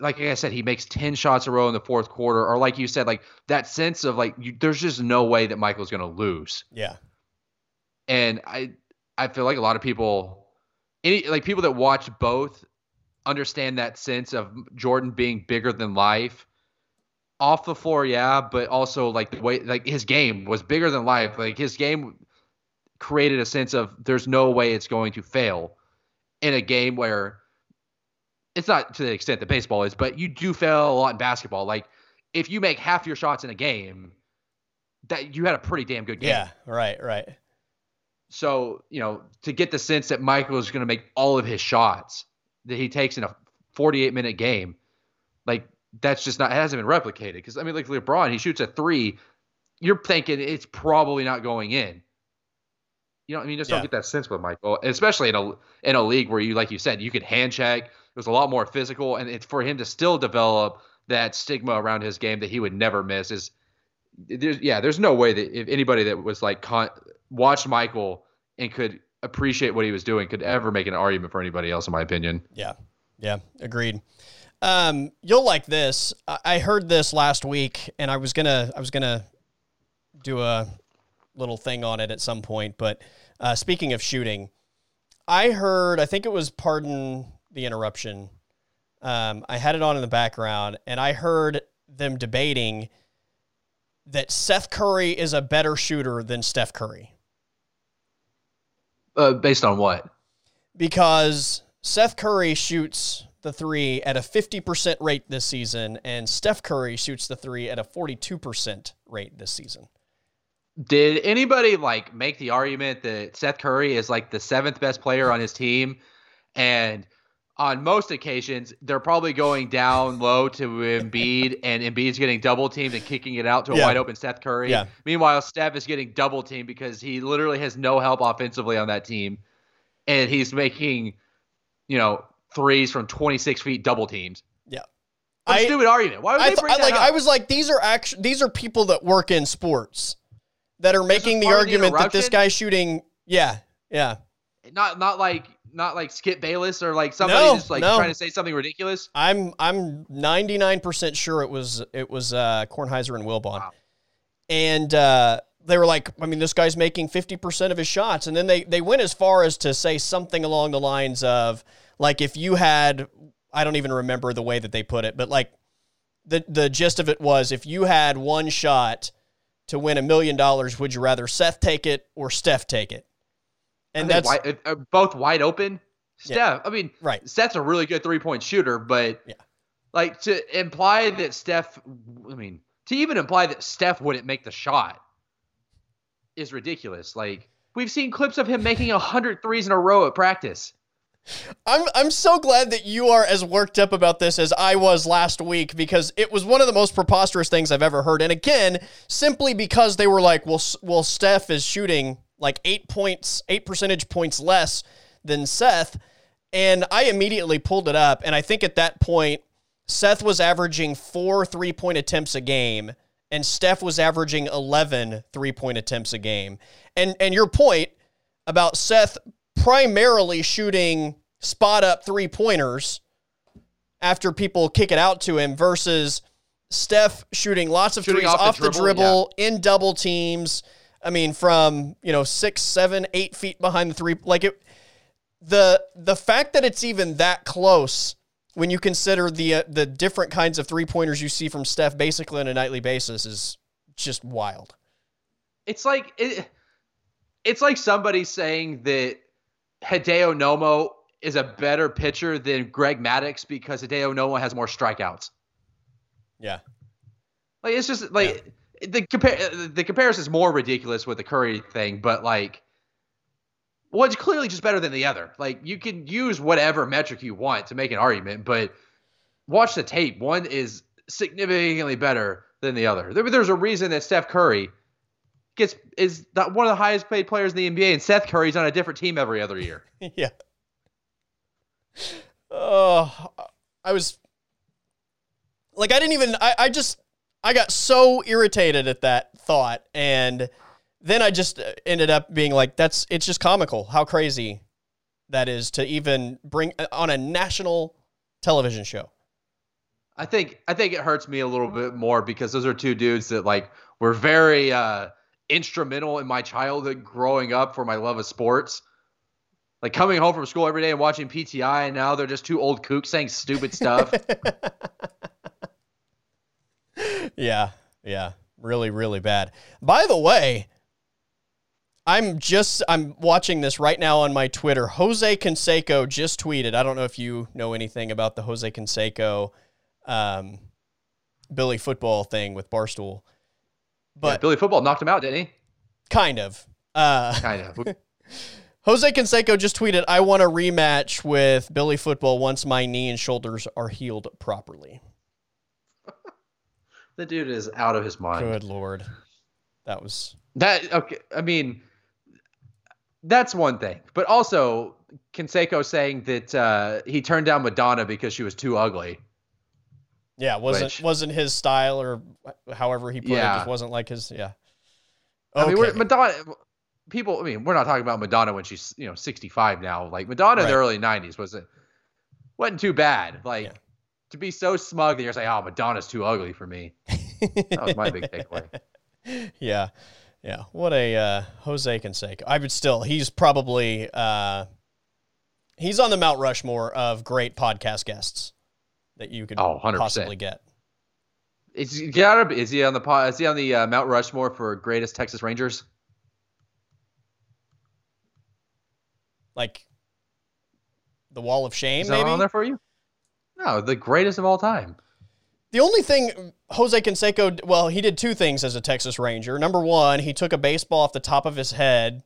like I said, he makes 10 shots a row in the fourth quarter, or like you said, like that sense of like, you, there's just no way that Michael's going to lose. Yeah. And I, I feel like a lot of people, any like people that watch both, understand that sense of Jordan being bigger than life. Off the floor, yeah, but also like the way like his game was bigger than life. Like his game created a sense of there's no way it's going to fail in a game where it's not to the extent that baseball is, but you do fail a lot in basketball. Like if you make half your shots in a game, that you had a pretty damn good game. Yeah. Right. Right. So, you know, to get the sense that Michael is going to make all of his shots that he takes in a 48 minute game, like that's just not, it hasn't been replicated. Because, I mean, like LeBron, he shoots a three. You're thinking it's probably not going in. You know, I mean, you just Yeah. don't get that sense with Michael, especially in a in a league where you, like you said, you could hand check. It was a lot more physical, and it's for him to still develop that stigma around his game that he would never miss. Is there's yeah, there's no way that if anybody that was like con- watched Michael and could appreciate what he was doing could ever make an argument for anybody else, in my opinion. Yeah. Yeah. Agreed. Um, you'll like this. I I heard this last week, and I was gonna I was gonna do a little thing on it at some point. But uh, speaking of shooting, I heard I think it was pardon the interruption. Um, I had it on in the background, and I heard them debating that Seth Curry is a better shooter than Steph Curry. Uh, based on what? because Seth Curry shoots the three at a 50% rate this season, and Steph Curry shoots the three at a 42% rate this season. Did anybody like make the argument that Seth Curry is like the seventh best player on his team, and on most occasions they're probably going down low to Embiid, and Embiid's getting double teamed and kicking it out to a Yeah. wide open Seth Curry. Yeah. Meanwhile, Steph is getting double teamed because he literally has no help offensively on that team, and he's making, you know, threes from 26 feet double teams. Yeah. What I- stupid argument. Why would I, they th- bring I that like up? I was like these are actually these are people that work in sports that are making the argument that this guy's shooting yeah, yeah. not not like not like Skip Bayless or like somebody No, just like no. trying to say something ridiculous. I'm I'm 99% sure it was it was uh Kornheiser and Wilbon. Wow. And uh they were like, I mean, this guy's making 50% of his shots. And then they, they went as far as to say something along the lines of, like, if you had, I don't even remember the way that they put it, but like, the, the gist of it was if you had one shot to win a million dollars, would you rather Seth take it or Steph take it? And that's wide, uh, both wide open. Yeah. Steph, I mean, right. Steph's a really good three point shooter, but Yeah. like to imply that Steph, I mean, to even imply that Steph wouldn't make the shot is ridiculous. Like we've seen clips of him making a hundred threes in a row at practice. I'm I'm so glad that you are as worked up about this as I was last week because it was one of the most preposterous things I've ever heard. And again, simply because they were like, well, well, Steph is shooting like eight points, eight percentage points less than Seth, and I immediately pulled it up, and I think at that point, Seth was averaging four three point attempts a game, and Steph was averaging 11 three point attempts a game. And and your point about Seth primarily shooting spot up three pointers after people kick it out to him versus Steph shooting lots of Shooting threes off off, the the dribble, dribble, in double teams. I mean, from you know six, seven, eight feet behind the three, like it. The the fact that it's even that close when you consider the uh, the different kinds of three pointers you see from Steph basically on a nightly basis is just wild. It's like it, it's like somebody saying that Hideo Nomo is a better pitcher than Greg Maddux because Hideo Nomo has more strikeouts. Yeah. Like it's just like the compare the comparison is more ridiculous with the Curry thing, but like one's clearly just better than the other. Like you can use whatever metric you want to make an argument, but watch the tape. One is significantly better than the other. There, there's a reason that Steph Curry gets is not one of the highest paid players in the NBA, and Seth Curry's on a different team every other year. yeah. Oh, I was like, I didn't even. I, I just, I got so irritated at that thought, and then I just ended up being like, that's. It's just comical how crazy that is to even bring on a national television show. I think I think it hurts me a little bit more because those are two dudes that like were very uh, instrumental in my childhood growing up for my love of sports. Like coming home from school every day and watching PTI, and now they're just two old kooks saying stupid stuff. yeah, yeah, really, really bad. By the way, I'm just I'm watching this right now on my Twitter. Jose Canseco just tweeted. I don't know if you know anything about the Jose Canseco um, Billy football thing with Barstool. But yeah, Billy football knocked him out, didn't he? Kind of. Uh, kind of. Jose Canseco just tweeted, I want a rematch with Billy Football once my knee and shoulders are healed properly. the dude is out of his mind. Good lord. That was that okay. I mean, that's one thing. But also Canseco saying that uh, he turned down Madonna because she was too ugly. Yeah, wasn't which, wasn't his style or however he put yeah. it, just wasn't like his. Yeah. Okay. I mean, we're, Madonna. People, I mean, we're not talking about Madonna when she's you know 65 now. Like Madonna right. in the early 90s was it wasn't too bad. Like yeah. to be so smug that you're saying, "Oh, Madonna's too ugly for me." that was my big takeaway. Yeah, yeah. What a uh, Jose Canseco. I would still. He's probably uh, he's on the Mount Rushmore of great podcast guests that you could oh, possibly get. Is he, gotta, be. is he on the is he on the uh, Mount Rushmore for greatest Texas Rangers? Like the Wall of Shame, is maybe on there for you? No, the greatest of all time. The only thing Jose Canseco, well, he did two things as a Texas Ranger. Number one, he took a baseball off the top of his head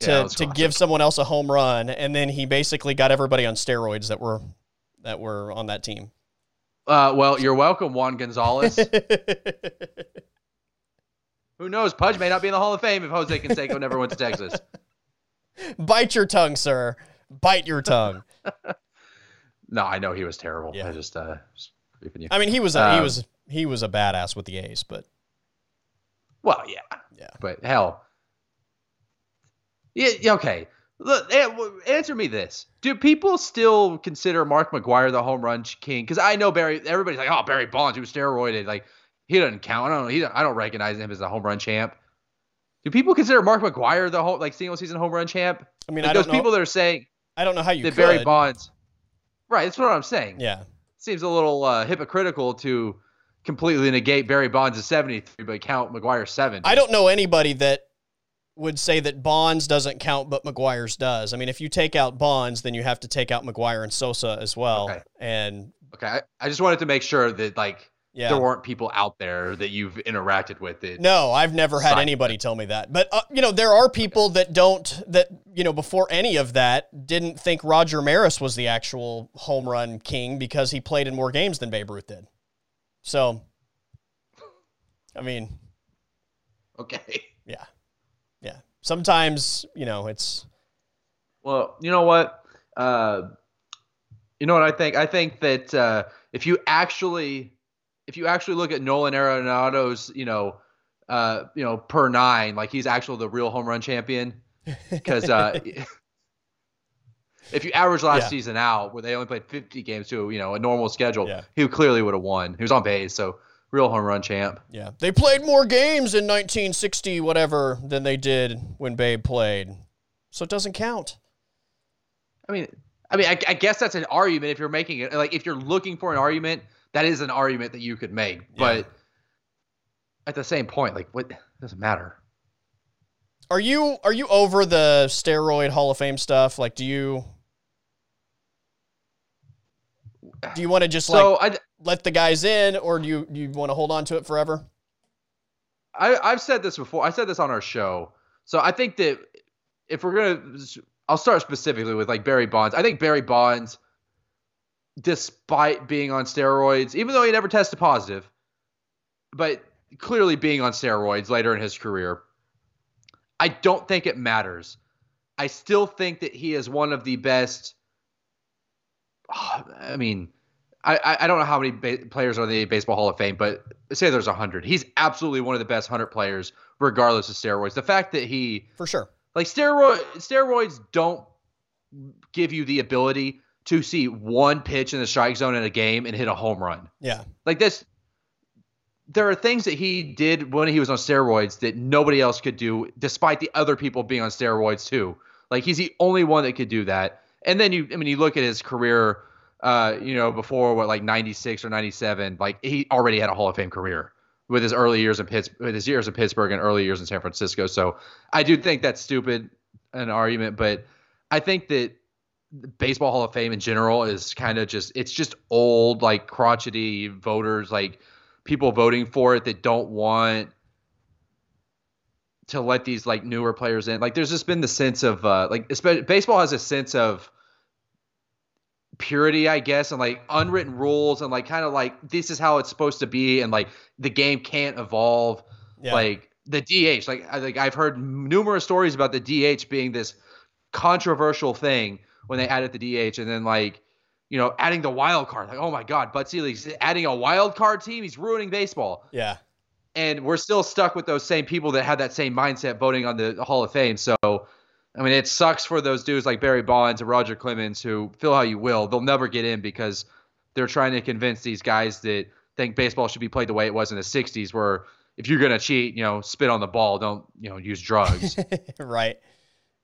to yeah, to give someone else a home run, and then he basically got everybody on steroids that were that were on that team. Uh, well, you're welcome, Juan Gonzalez. Who knows? Pudge may not be in the Hall of Fame if Jose Canseco never went to Texas. Bite your tongue, sir. Bite your tongue. no, I know he was terrible. Yeah. I just uh just you. I mean, he was a, um, he was he was a badass with the A's, but well, yeah, yeah. But hell, yeah, okay. Look, answer me this: Do people still consider Mark McGwire the home run king? Because I know Barry. Everybody's like, "Oh, Barry Bonds, he was steroided. Like he doesn't count. I don't. He, I don't recognize him as a home run champ." Do people consider Mark McGwire the whole like single season home run champ? I mean, like I those know, people that are saying I don't know how you that could. Barry Bonds. Right, that's what I'm saying. Yeah, seems a little uh, hypocritical to completely negate Barry Bonds' 73, but count McGwire 70. I don't know anybody that would say that Bonds doesn't count, but McGwire's does. I mean, if you take out Bonds, then you have to take out McGwire and Sosa as well. Okay. And okay, I, I just wanted to make sure that like yeah. there weren't people out there that you've interacted with. That no, I've never had anybody tell me that. But uh, you know, there are people that don't that you know before any of that didn't think Roger Maris was the actual home run king because he played in more games than Babe Ruth did. So, I mean, okay. Sometimes, you know, it's. Well, you know what? Uh, you know what I think? I think that uh, if you actually, if you actually look at Nolan Arenado's, you know, uh, you know, per nine, like he's actually the real home run champion, because uh, if you average last yeah. season out, where they only played 50 games to you know a normal schedule, yeah. he clearly would have won. He was on base, so real home run champ. Yeah, they played more games in 1960 whatever than they did when Babe played, so it doesn't count. I mean, I mean, I, I guess that's an argument if you're making it. Like, if you're looking for an argument, that is an argument that you could make. Yeah. But at the same point, like, what doesn't matter. Are you are you over the steroid Hall of Fame stuff? Like, do you do you want to just so like I, let the guys in, or do you you want to hold on to it forever? I, I've said this before. I said this on our show. So I think that if we're gonna, I'll start specifically with like Barry Bonds. I think Barry Bonds despite being on steroids, even though he never tested positive, but clearly being on steroids later in his career. I don't think it matters. I still think that he is one of the best. I mean, I, I don't know how many ba- players are in the Baseball Hall of Fame, but say there's 100. He's absolutely one of the best 100 players, regardless of steroids. The fact that he. For sure. Like, steroid, steroids don't give you the ability to see one pitch in the strike zone in a game and hit a home run. Yeah. Like, this. There are things that he did when he was on steroids that nobody else could do, despite the other people being on steroids too. Like, he's the only one that could do that. And then you, I mean, you look at his career uh, you know, before what like 96 or 97, like he already had a Hall of Fame career with his early years in Pittsburgh, with his years in Pittsburgh and early years in San Francisco. So I do think that's stupid an argument, but I think that baseball Hall of Fame in general is kind of just it's just old like crotchety voters like people voting for it that don't want to let these like newer players in. Like there's just been the sense of uh like baseball has a sense of purity, I guess, and like unwritten rules and like kind of like this is how it's supposed to be, and like the game can't evolve. Yeah. Like the DH, like I like I've heard numerous stories about the DH being this controversial thing when they added the DH, and then like you know adding the wild card. Like oh my God, Bud Selig adding a wild card team. He's ruining baseball. Yeah. And we're still stuck with those same people that had that same mindset voting on the Hall of Fame. So I mean, it sucks for those dudes like Barry Bonds and Roger Clemens who feel how you will. They'll never get in because they're trying to convince these guys that think baseball should be played the way it was in the 60s, where if you're going to cheat, you know, spit on the ball, don't, you know, use drugs. right.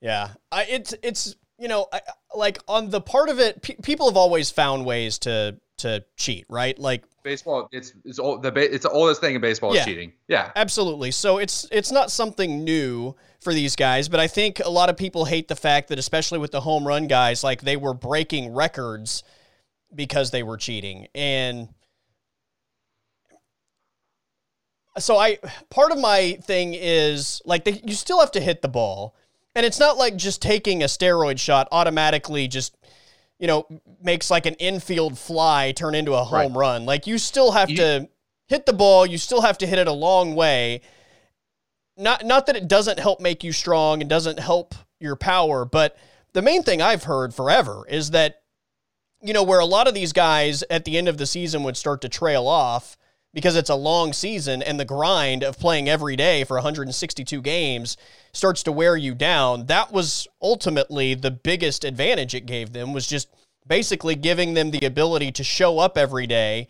Yeah. I, it's, it's, you know, I, like on the part of it, pe- people have always found ways to, to cheat, right? Like baseball, it's, it's old, the, it's the oldest thing in baseball yeah, is cheating. Yeah. Absolutely. So it's, it's not something new for these guys, but I think a lot of people hate the fact that, especially with the home run guys, like they were breaking records because they were cheating. And so I, part of my thing is like they, you still have to hit the ball. And it's not like just taking a steroid shot automatically just, you know, makes like an infield fly turn into a home right. run. Like you still have you, to hit the ball, you still have to hit it a long way not not that it doesn't help make you strong and doesn't help your power, but the main thing I've heard forever is that you know where a lot of these guys at the end of the season would start to trail off because it's a long season and the grind of playing every day for 162 games starts to wear you down. That was ultimately the biggest advantage it gave them was just basically giving them the ability to show up every day.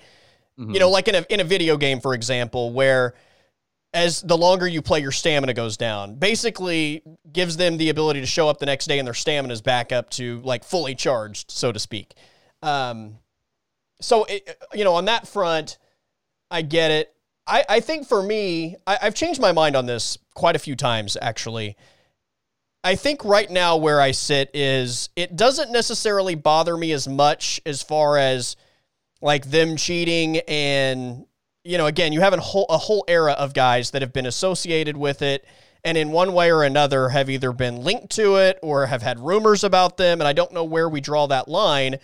Mm-hmm. You know, like in a in a video game for example where as the longer you play, your stamina goes down. Basically, gives them the ability to show up the next day and their stamina is back up to like fully charged, so to speak. Um, so, it, you know, on that front, I get it. I, I think for me, I, I've changed my mind on this quite a few times, actually. I think right now where I sit is it doesn't necessarily bother me as much as far as like them cheating and you know, again, you have a whole, a whole era of guys that have been associated with it and in one way or another have either been linked to it or have had rumors about them. And I don't know where we draw that line.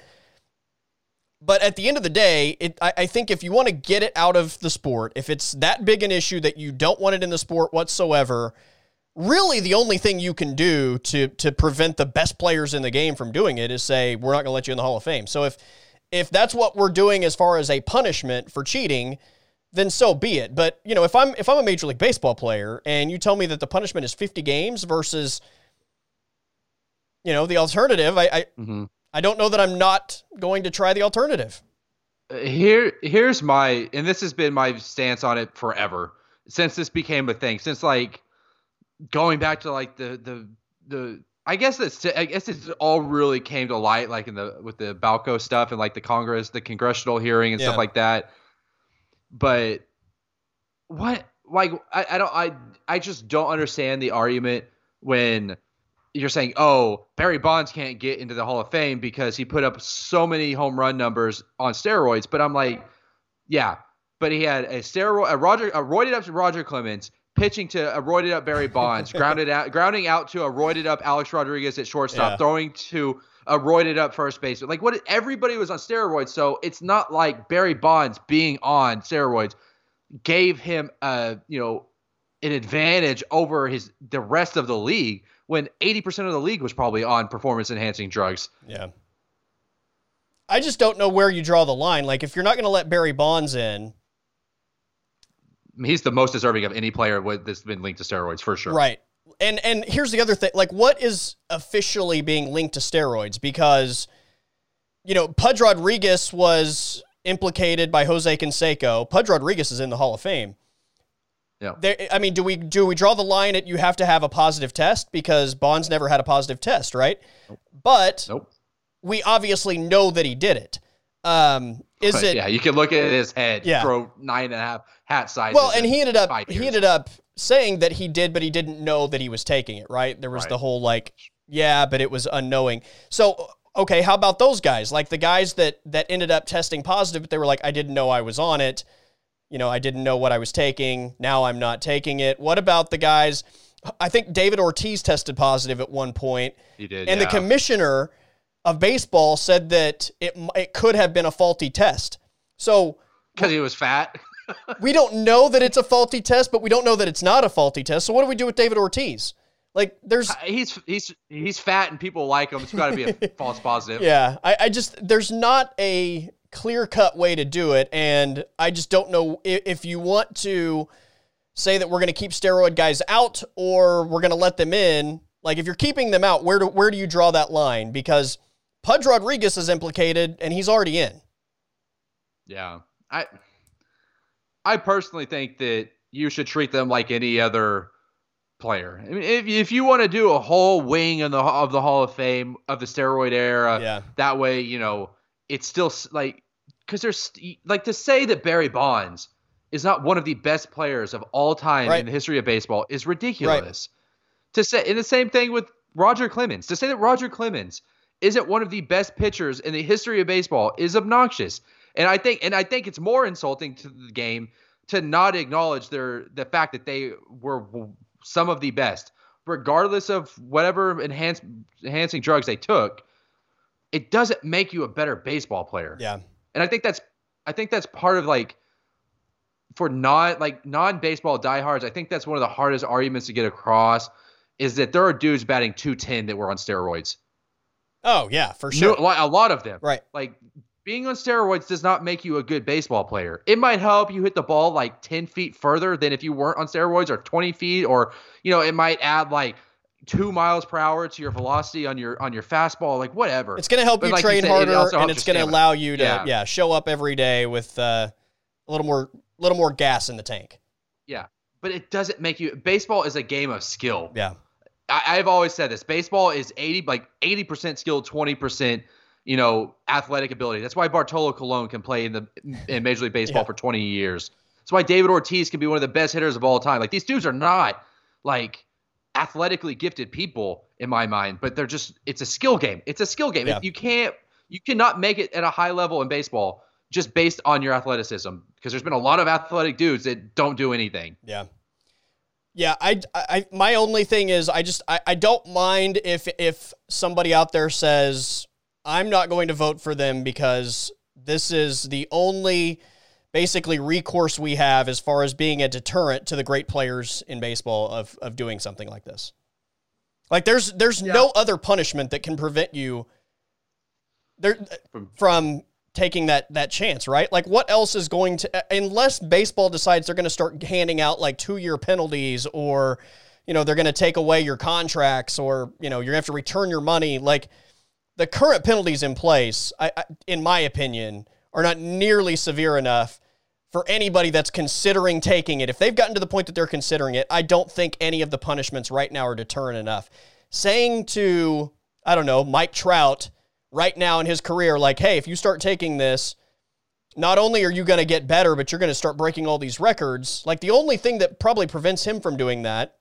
But at the end of the day, it, I, I think if you want to get it out of the sport, if it's that big an issue that you don't want it in the sport whatsoever, really the only thing you can do to to prevent the best players in the game from doing it is say we're not going to let you in the Hall of Fame. So if if that's what we're doing as far as a punishment for cheating, then so be it. But you know, if I'm if I'm a major league baseball player and you tell me that the punishment is 50 games versus you know the alternative, I I, mm-hmm. I don't know that I'm not going to try the alternative. Uh, here here's my and this has been my stance on it forever since this became a thing since like going back to like the the the I guess it's I guess it's all really came to light like in the with the Balco stuff and like the Congress the congressional hearing and yeah. stuff like that but what like I, I don't I I just don't understand the argument when you're saying, oh, Barry Bonds can't get into the Hall of Fame because he put up so many home run numbers on steroids. But I'm like, yeah, but he had a steroid, a Roger, a roided up to Roger Clemens, pitching to a roided up Barry Bonds, grounded out, grounding out to a roided up Alex Rodriguez at shortstop, Yeah. throwing to a roided up first baseman. Like what? Everybody was on steroids, so it's not like Barry Bonds being on steroids gave him a you know an advantage over his the rest of the league when 80% of the league was probably on performance enhancing drugs. Yeah. I just don't know where you draw the line. Like, if you're not going to let Barry Bonds in, he's the most deserving of any player that's been linked to steroids for sure. right? And and here's the other thing. Like, what is officially being linked to steroids? Because, you know, Pudge Rodriguez was implicated by Jose Canseco. Pudge Rodriguez is in the Hall of Fame. Yeah. There, I mean, do we do we draw the line at you have to have a positive test because Bonds never had a positive test, right? But Nope. we obviously know that he did it. Um, is But, it yeah, you can look at his head, Yeah. throw nine and a half hat sizes. well? And he ended up he ended up saying that he did, but he didn't know that he was taking it. Right? There was Right. the whole like, yeah, but it was unknowing. So okay, how about those guys? Like the guys that that ended up testing positive, but they were like, I didn't know I was on it. You know, I didn't know what I was taking. Now I'm not taking it. What about the guys? I think David Ortiz tested positive at one point. He did. And the commissioner of baseball said that it it could have been a faulty test. So because he was fat. we don't know that it's a faulty test, but we don't know that it's not a faulty test. So what do we do with David Ortiz? Like, there's uh, he's he's he's fat and people like him. It's got to be a false positive. yeah, I, I just there's not a clear cut way to do it, and I just don't know if, if you want to say that we're going to keep steroid guys out or we're going to let them in. Like, if you're keeping them out, where do where do you draw that line? Because Pudge Rodriguez is implicated, and he's already in. Yeah. I I personally think that you should treat them like any other player. I mean, if if you want to do a whole wing in the of the Hall of Fame of the steroid era, Yeah. that way, you know, it's still like because there's like to say that Barry Bonds is not one of the best players of all time Right. in the history of baseball is ridiculous. To say and the same thing with Roger Clemens. To say that Roger Clemens isn't one of the best pitchers in the history of baseball is obnoxious. And I think and I think it's more insulting to the game to not acknowledge their the fact that they were some of the best, regardless of whatever enhance, enhancing drugs they took. It doesn't make you a better baseball player. Yeah. And I think that's I think that's part of like for non like non baseball diehards, I think that's one of the hardest arguments to get across is that there are dudes batting 210 that were on steroids. Oh yeah, for sure. li- a lot of them. Right. Like being on steroids does not make you a good baseball player. It might help you hit the ball like 10 feet further than if you weren't on steroids or 20 feet, or you know, it might add like two miles per hour to your velocity on your on your fastball, like whatever. It's going to help But you like you train said, harder, also and it's going to allow you to yeah. Yeah. show up every day with uh, a little more little more gas in the tank. yeah. But it doesn't make you baseball is a game of skill. Yeah. I, I've always said this. Baseball is 80 like 80% skill, 20% you know, athletic ability. That's why Bartolo Colon can play in the in Major League Baseball Yeah. for 20 years. That's why David Ortiz can be one of the best hitters of all time. Like these dudes are not like athletically gifted people in my mind, but they're just it's a skill game. It's a skill game. Yeah. You can't you cannot make it at a high level in baseball just based on your athleticism because there's been a lot of athletic dudes that don't do anything. Yeah. Yeah, I, I, my only thing is I just, I, I don't mind if, if somebody out there says, I'm not going to vote for them because this is the only basically recourse we have as far as being a deterrent to the great players in baseball of, of doing something like this. Like there's, there's no other punishment that can prevent you there From- from taking that that chance, right? Like what else is going to uh, unless baseball decides they're going to start handing out like 2-year penalties or you know, they're going to take away your contracts or, you know, you're going to have to return your money like the current penalties in place, I, I, in my opinion, are not nearly severe enough for anybody that's considering taking it. If they've gotten to the point that they're considering it, I don't think any of the punishments right now are deterrent enough. Saying to, I don't know, Mike Trout right now in his career, like, hey, if you start taking this, not only are you going to get better, but you're going to start breaking all these records. Like, the only thing that probably prevents him from doing that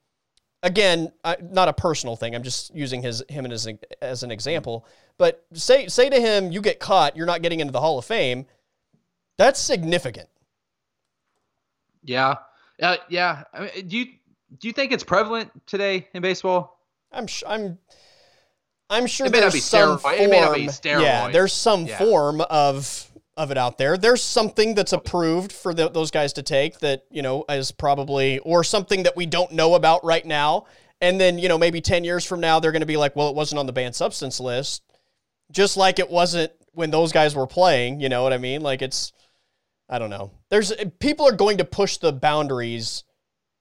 again, not a personal thing. I'm just using his him as as an example. But say say to him, you get caught, you're not getting into the Hall of Fame. That's significant. Yeah, uh, yeah. I mean, do you do you think it's prevalent today in baseball? I'm sh- I'm I'm sure It may not there's be some steroid- form. it may not be Yeah, there's some Yeah. form of of it out there. There's something that's approved for the, those guys to take that you know is probably or something that we don't know about right now. And then you know maybe ten years from now they're going to be like, well, it wasn't on the banned substance list, just like it wasn't when those guys were playing. You know what I mean? Like it's I don't know. There's people are going to push the boundaries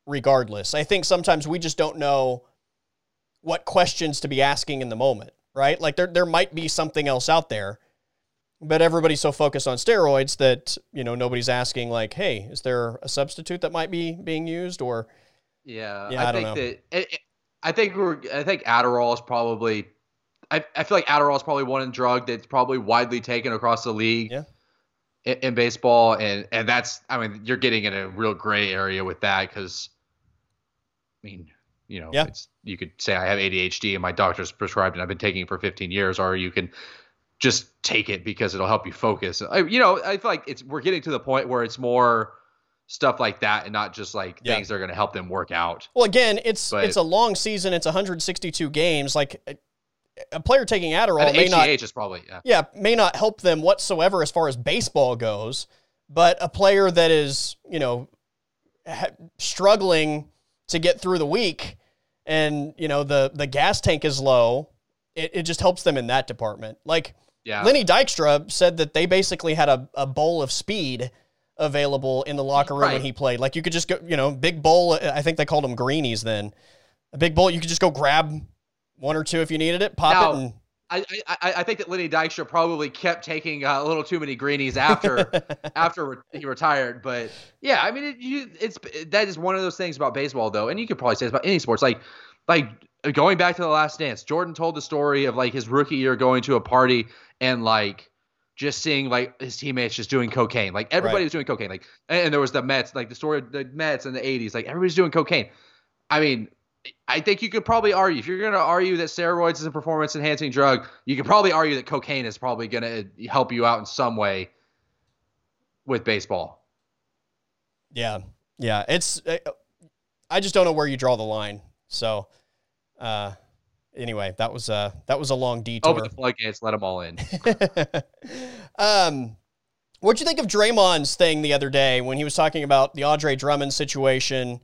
regardless. I think sometimes we just don't know what questions to be asking in the moment, right? Like there there might be something else out there, but everybody's so focused on steroids that, you know, nobody's asking like, "Hey, is there a substitute that might be being used or Yeah, Yeah, I I, don't think know. that it, it- I think we're I think Adderall is probably I, I feel like Adderall is probably one drug that's probably widely taken across the league. Yeah. In, in baseball, and and that's I mean you're getting in a real gray area with that because, I mean you know Yeah. it's you could say I have ADHD and my doctor's prescribed and I've been taking it for 15 years, or you can just take it because it'll help you focus. I, you know I feel like it's we're getting to the point where it's more stuff like that and not just like Yeah. things that are going to help them work out. Well, again, it's But- it's a long season, it's 162 games. Like a, player taking Adderall may not is probably yeah. yeah, may not help them whatsoever as far as baseball goes, but a player that is, you know, ha- struggling to get through the week and, you know, the the gas tank is low, it, it just helps them in that department. Like Yeah. Lenny Dykstra said that they basically had a, a bowl of speed available in the locker room when he played. Like you could just go, you know, big bowl. I think they called them greenies then. A big bowl, you could just go grab one or two if you needed it, pop Now- it, and I, I I think that Lenny Dykstra probably kept taking uh, a little too many greenies after after re- he retired. But yeah, I mean, it, you, it's that is one of those things about baseball, though, and you could probably say this about any sports. Like like going back to the Last Dance, Jordan told the story of like his rookie year going to a party and like just seeing like his teammates just doing cocaine. Like everybody Right. was doing cocaine. Like and there was the Mets, like the story of the Mets in the '80s. Like everybody's doing cocaine. I mean. I think you could probably argue if you're going to argue that steroids is a performance enhancing drug, you could probably argue that cocaine is probably going to help you out in some way with baseball. Yeah, yeah. It's uh, I just don't know where you draw the line. So, uh, anyway, that was uh that was a long detour. Open the floodgates, let them all in. um, what'd you think of Draymond's thing the other day when he was talking about the Andre Drummond situation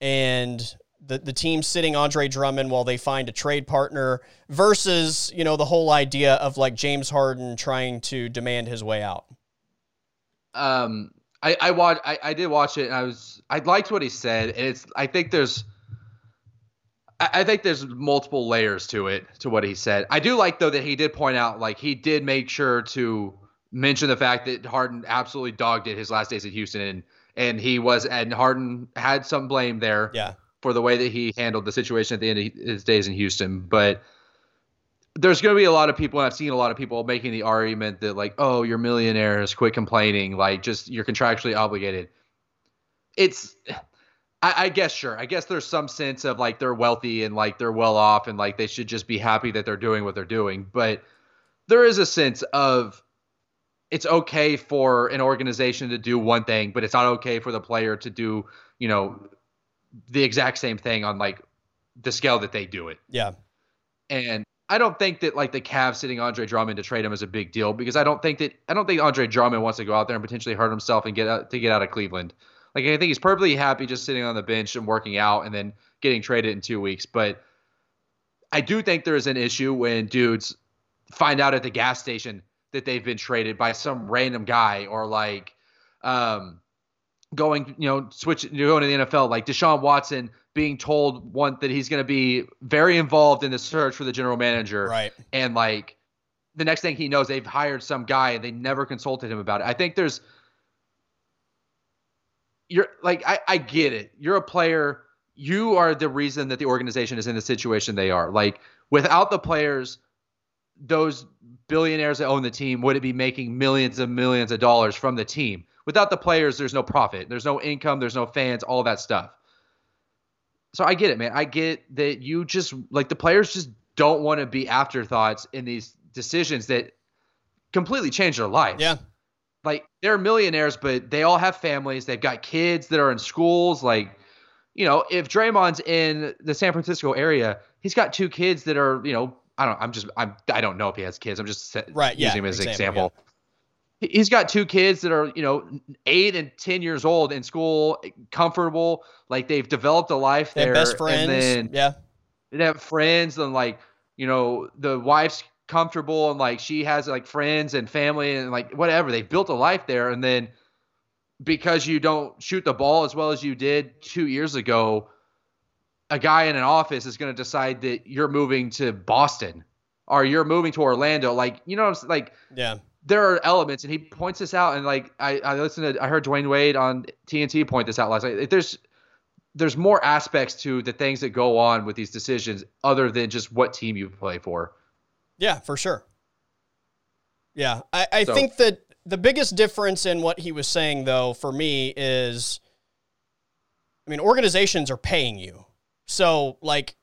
and the the team sitting Andre Drummond while they find a trade partner versus you know the whole idea of like James Harden trying to demand his way out. um, I I watched, I, I did watch it, and I was I liked what he said, and it's I think there's. I I think there's multiple layers to it to what he said. I do like though that he did point out like he did make sure to mention the fact that Harden absolutely dogged it his last days at Houston and and he was and Harden had some blame there. Yeah, for the way that he handled the situation at the end of his days in Houston. But there's going to be a lot of people, and I've seen a lot of people making the argument that, like, oh, you're millionaires, quit complaining, like, just you're contractually obligated. It's, I, I guess, sure. I guess there's some sense of like they're wealthy and like they're well off and like they should just be happy that they're doing what they're doing. But there is a sense of it's okay for an organization to do one thing, but it's not okay for the player to do, you know, the exact same thing on like the scale that they do it. yeah, And I don't think that like the Cavs sitting Andre Drummond to trade him is a big deal because I don't think that I don't think Andre Drummond wants to go out there and potentially hurt himself and get out to get out of Cleveland. Like I think he's perfectly happy just sitting on the bench and working out and then getting traded in two weeks. But I do think there is an issue when dudes find out at the gas station that they've been traded by some random guy or like um going, you know, switch you going to the NFL, like Deshaun Watson being told one that he's going to be very involved in the search for the general manager, right. and like the next thing he knows, they've hired some guy and they never consulted him about it. I think there's you're like I, I get it. You're a player. You are the reason that the organization is in the situation they are. Like without the players, those billionaires that own the team wouldn't be making millions and millions of dollars from the team. Without the players, there's no profit. There's no income. There's no fans. All that stuff. So I get it, man. I get that you just like the players just don't want to be afterthoughts in these decisions that completely change their life. Yeah, Like they're millionaires, but they all have families. They've got kids that are in schools. Like you know, if Draymond's in the San Francisco area, he's got two kids that are, you know, I don't, I'm just, I'm, I don't know if he has kids. I'm just right, using yeah, him as an example, example. He's got two kids that are, you know, eight and ten years old in school, comfortable, like they've developed a life They have there, best friends. and then yeah. they have friends, and like, you know, the wife's comfortable, and like she has like friends and family, and like whatever. They've built a life there, and then because you don't shoot the ball as well as you did two years ago, a guy in an office is going to decide that you're moving to Boston or you're moving to Orlando. Like, you know, like Yeah. There are elements, and he points this out. And like, I, I listened to, I heard Dwyane Wade on TNT point this out last night. There's, there's more aspects to the things that go on with these decisions other than just what team you play for. Yeah, for sure. Yeah. I, I So- think that the biggest difference in what he was saying, though, for me is I mean, organizations are paying you. So, like,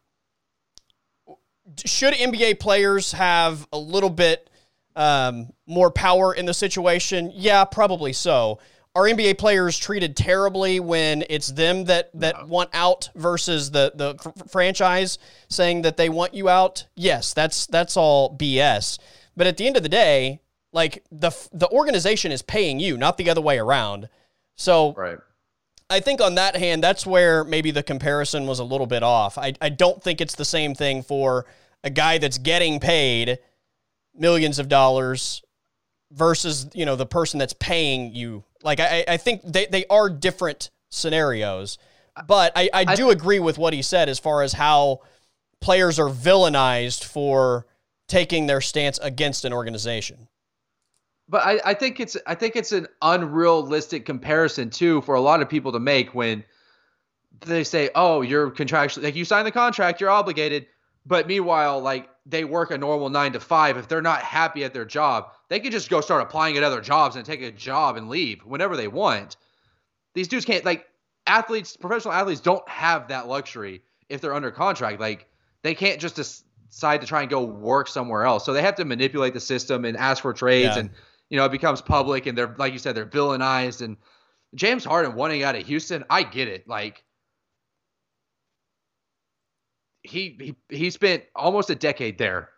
should NBA players have a little bit um, more power in the situation? Yeah, probably so. Are NBA players treated terribly when it's them that, that want out versus the the fr- franchise saying that they want you out? Yes, that's that's all BS. But at the end of the day, like the the organization is paying you, not the other way around. So Right. I think on that hand, that's where maybe the comparison was a little bit off. I, I don't think it's the same thing for a guy that's getting paid millions of dollars versus, you know, the person that's paying you. Like, I, I think they, they are different scenarios. But I, I do agree with what he said as far as how players are villainized for taking their stance against an organization. But I, I think it's I think it's an unrealistic comparison too for a lot of people to make when they say, "Oh, you're contractually like you signed the contract, you're obligated." But meanwhile, like they work a normal nine to five. If they're not happy at their job, they can just go start applying at other jobs and take a job and leave whenever they want. These dudes can't like athletes, professional athletes don't have that luxury if they're under contract. Like they can't just decide to try and go work somewhere else. So they have to manipulate the system and ask for trades Yeah. and you know, it becomes public and they're like you said, they're villainized and James Harden wanting out of Houston, I get it. Like he he he spent almost a decade there.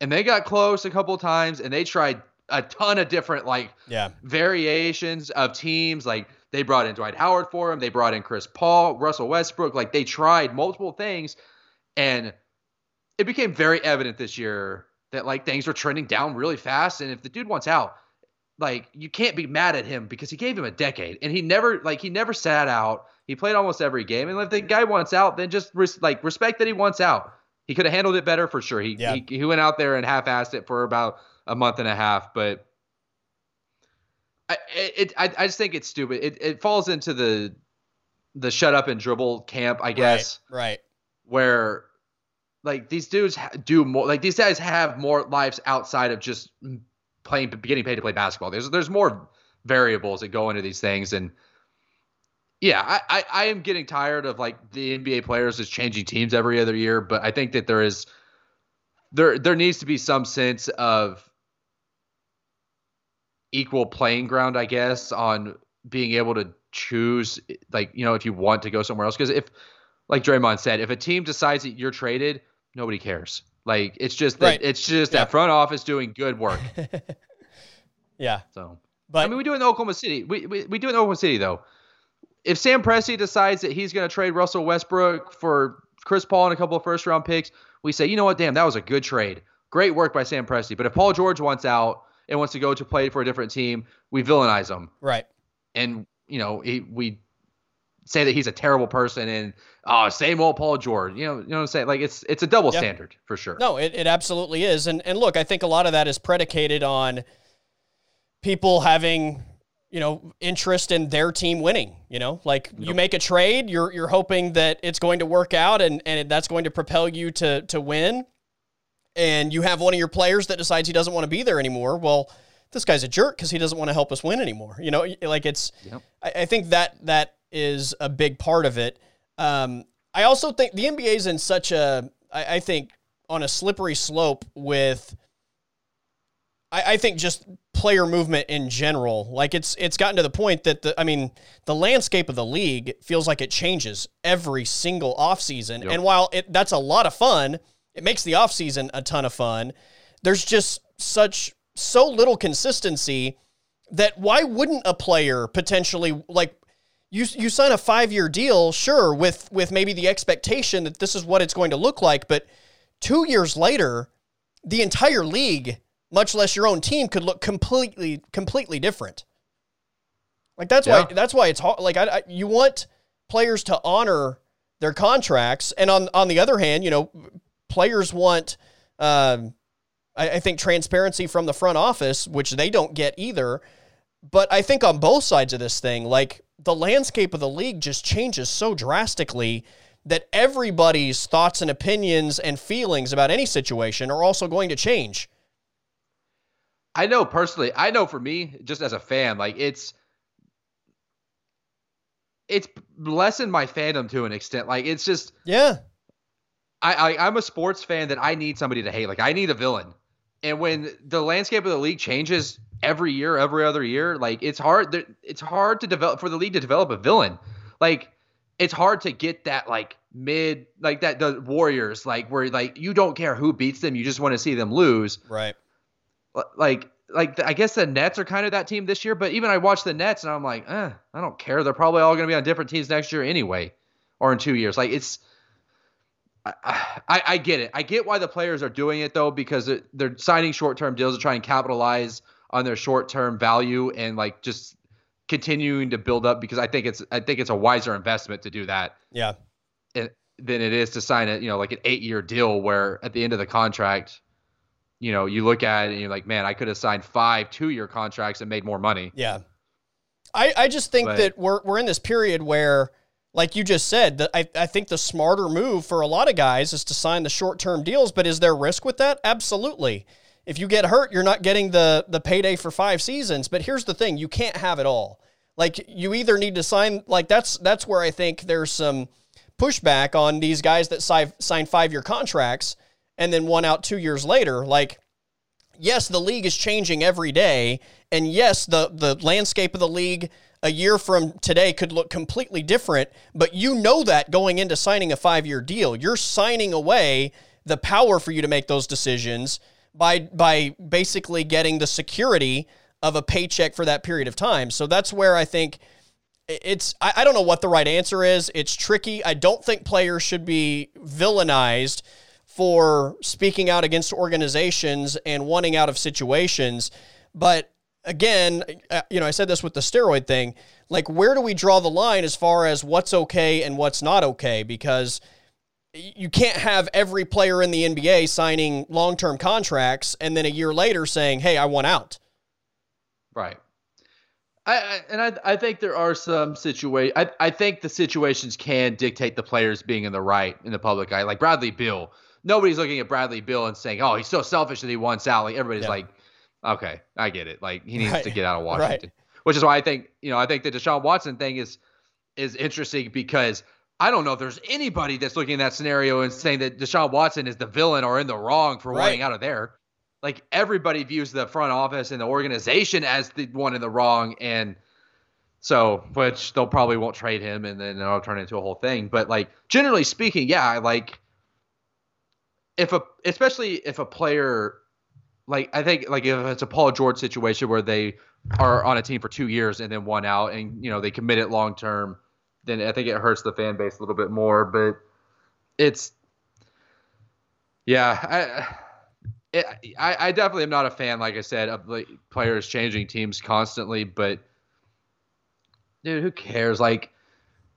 And they got close a couple of times and they tried a ton of different like Yeah. variations of teams. Like they brought in Dwight Howard for him, they brought in Chris Paul, Russell Westbrook. Like they tried multiple things, and it became very evident this year that like things were trending down really fast. And if the dude wants out, like you can't be mad at him because he gave him a decade and he never like he never sat out. He played almost every game, and if the guy wants out, then just res- like respect that he wants out. He could have handled it better for sure. He, Yeah. he he went out there and half-assed it for about a month and a half, but I it I, I just think it's stupid. It it falls into the the shut up and dribble camp, I guess, Right. right. where like these dudes do more. Like these guys have more lives outside of just mm, playing, getting paid to play basketball. There's there's more variables that go into these things, and yeah, I, I I am getting tired of like the NBA players just changing teams every other year. But I think that there is there there needs to be some sense of equal playing ground, I guess, on being able to choose like you know if you want to go somewhere else because if like Draymond said, if a team decides that you're traded, nobody cares. Like it's just that Right. it's just Yeah. that front office doing good work. yeah. So But I mean, we do it in Oklahoma City. We, we we do it in Oklahoma City though. If Sam Presti decides that he's going to trade Russell Westbrook for Chris Paul and a couple of first round picks, we say, you know what, damn, that was a good trade. Great work by Sam Presti. But if Paul George wants out and wants to go to play for a different team, we villainize him right. and you know he, we say that he's a terrible person and oh same old Paul George. You know you know what I'm saying? Like it's it's a double Yeah. standard for sure. No, it, it absolutely is. And and look, I think a lot of that is predicated on people having, you know, interest in their team winning. You know, like you make a trade, you're you're hoping that it's going to work out and, and that's going to propel you to to win. And you have one of your players that decides he doesn't want to be there anymore. Well, this guy's a jerk because he doesn't want to help us win anymore. You know, like it's Yep. I, I think that that is a big part of it. Um, I also think the NBA is in such a, I, I think, on a slippery slope with. I, I think just player movement in general. Like it's it's gotten to the point that the I mean, the landscape of the league feels like it changes every single offseason. Yep. And while it, that's a lot of fun, it makes the offseason a ton of fun. There's just such so little consistency that why wouldn't a player potentially like you you sign a 5-year deal, sure, with with maybe the expectation that this is what it's going to look like, but 2 years later, the entire league much less your own team, could look completely completely different. Like that's yeah. why that's why it's hard. Like I, I, you want players to honor their contracts, and on on the other hand, you know, players want. Um, I, I think transparency from the front office, which they don't get either. But I think on both sides of this thing, like the landscape of the league just changes so drastically that everybody's thoughts and opinions and feelings about any situation are also going to change. I know personally, I know for me, just as a fan, like it's it's lessened my fandom to an extent. Like it's just yeah. I, I I'm a sports fan that I need somebody to hate. Like I need a villain. And when the landscape of the league changes every year, every other year, like it's hard. It's hard to develop for the league to develop a villain. Like it's hard to get that like mid, like that the Warriors, like where like you don't care who beats them, you just want to see them lose. Right like like I guess the Nets are kind of that team this year, but even I watch the Nets and I'm like, eh, I don't care. They're probably all going to be on different teams next year anyway, or in two years. Like it's, I, I, I get it. I get why the players are doing it though because it, they're signing short term deals to try and capitalize on their short term value and like just continuing to build up because I think it's I think it's a wiser investment to do that. Yeah. Than it is to sign a you know like an eight year deal where at the end of the contract you know, you look at it and you're like, man, I could have signed five two year contracts and made more money. Yeah. I, I just think but, that we're, we're in this period where, like you just said, that I, I think the smarter move for a lot of guys is to sign the short term deals. But is there risk with that? Absolutely. If you get hurt, you're not getting the, the payday for five seasons. But here's the thing you can't have it all. Like you either need to sign, like that's that's where I think there's some pushback on these guys that sign, sign five year contracts and then one out two years later. Like, yes, the league is changing every day. And yes, the, the landscape of the league a year from today could look completely different, but you know that going into signing a five year deal. You're signing away the power for you to make those decisions by by basically getting the security of a paycheck for that period of time. So that's where I think it's I, I don't know what the right answer is. It's tricky. I don't think players should be villainized for speaking out against organizations and wanting out of situations. But again, uh, you know, I said this with the steroid thing. Like, where do we draw the line as far as what's okay and what's not okay? Because you can't have every player in the NBA signing long term contracts and then a year later saying, hey, I want out. Right. I, I, and I, I think there are some situations. I, I think the situations can dictate the players being in the right in the public eye. Like Bradley Beal nobody's looking at Bradley Beal and saying, "Oh, he's so selfish that he wants out." Like everybody's yeah. like, "Okay, I get it. Like he needs right. to get out of Washington." Right. Which is why I think you know I think the Deshaun Watson thing is is interesting because I don't know if there's anybody that's looking at that scenario and saying that Deshaun Watson is the villain or in the wrong for right. wanting out of there. Like everybody views the front office and the organization as the one in the wrong, and so which they'll probably won't trade him, and then it'll turn into a whole thing. But like generally speaking, yeah, I like if a especially if a player like I think like if it's a Paul George situation where they are on a team for two years and then one out and you know they commit it long term, then I think it hurts the fan base a little bit more. But it's yeah, I. It, I, I definitely am not a fan, like I said, of like players changing teams constantly. But dude, who cares? Like,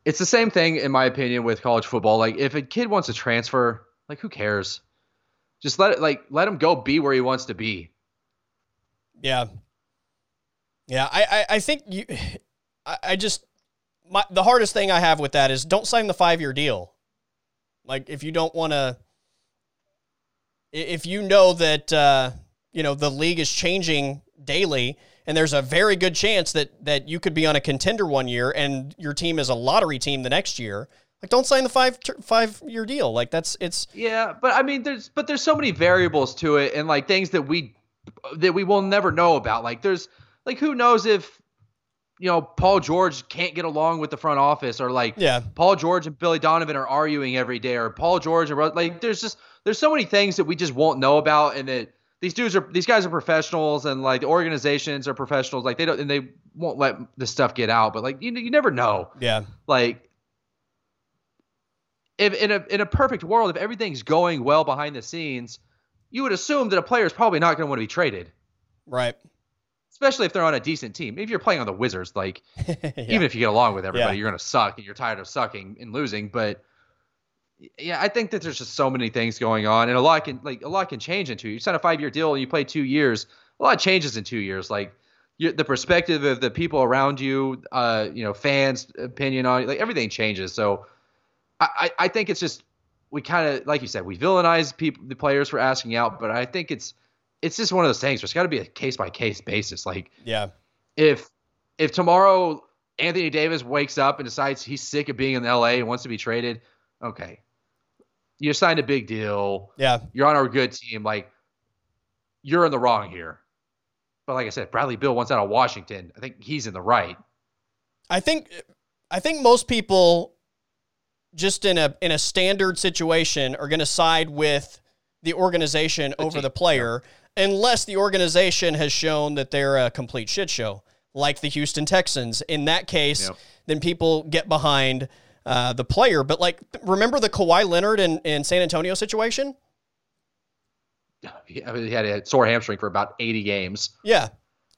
it's the same thing in my opinion with college football. Like, if a kid wants to transfer, like, who cares? Just let it like let him go be where he wants to be. Yeah. Yeah, I, I, I think you I, I just my the hardest thing I have with that is don't sign the five year deal. Like if you don't want to if you know that uh, you know the league is changing daily and there's a very good chance that that you could be on a contender one year and your team is a lottery team the next year like, don't sign the five five year deal. Like, that's it's yeah. But I mean, there's but there's so many variables to it, and like things that we that we will never know about. Like there's like who knows if you know Paul George can't get along with the front office or like yeah. Paul George and Billy Donovan are arguing every day or Paul George and like there's just there's so many things that we just won't know about and that these dudes are these guys are professionals and like the organizations are professionals like they don't and they won't let this stuff get out but like you you never know Yeah. like if in a in a perfect world if everything's going well behind the scenes you would assume that a player is probably not going to want to be traded Right. especially if they're on a decent team if you're playing on the Wizards like yeah. even if you get along with everybody, Yeah. you're gonna suck and you're tired of sucking and losing. But yeah, I think that there's just so many things going on, and a lot can like a lot can change in two. You sign a five year deal and you play two years. A lot changes in two years. Like the perspective of the people around you, uh, you know, fans' opinion on like everything changes. So I I, think it's just we kind of like you said we villainize people the players for asking out, but I think it's it's just one of those things. Where it's got to be a case by case basis. Like yeah. if if tomorrow Anthony Davis wakes up and decides he's sick of being in LA and wants to be traded, okay. You signed a big deal. Yeah. You're on our good team. Like you're in the wrong here. But like I said, Bradley Beal wants out of Washington. I think he's in the right. I think I think most people just in a in a standard situation are going to side with the organization The over team, the player unless the organization has shown that they're a complete shit show like the Houston Texans. In that case, Yep. then people get behind uh, the player. But like remember the Kawhi Leonard and, and San Antonio situation? Yeah, I mean, he had a sore hamstring for about 80 games. Yeah.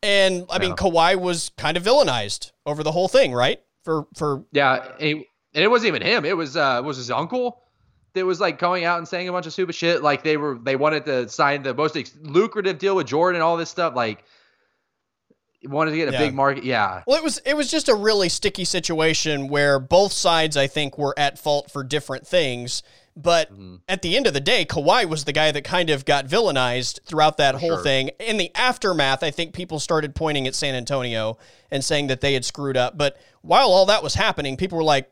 And I mean Yeah. Kawhi was kind of villainized over the whole thing, right? For for Yeah, he- and it wasn't even him. It was uh, it was his uncle that was like going out and saying a bunch of stupid shit. Like they were they wanted to sign the most ex- lucrative deal with Jordan and all this stuff. Like wanted to get a Yeah. big market. Yeah, Well, it was it was just a really sticky situation where both sides, I think, were at fault for different things. But Mhm. at the end of the day, Kawhi was the guy that kind of got villainized throughout that For whole sure. thing. In the aftermath, I think people started pointing at San Antonio and saying that they had screwed up. But while all that was happening, people were like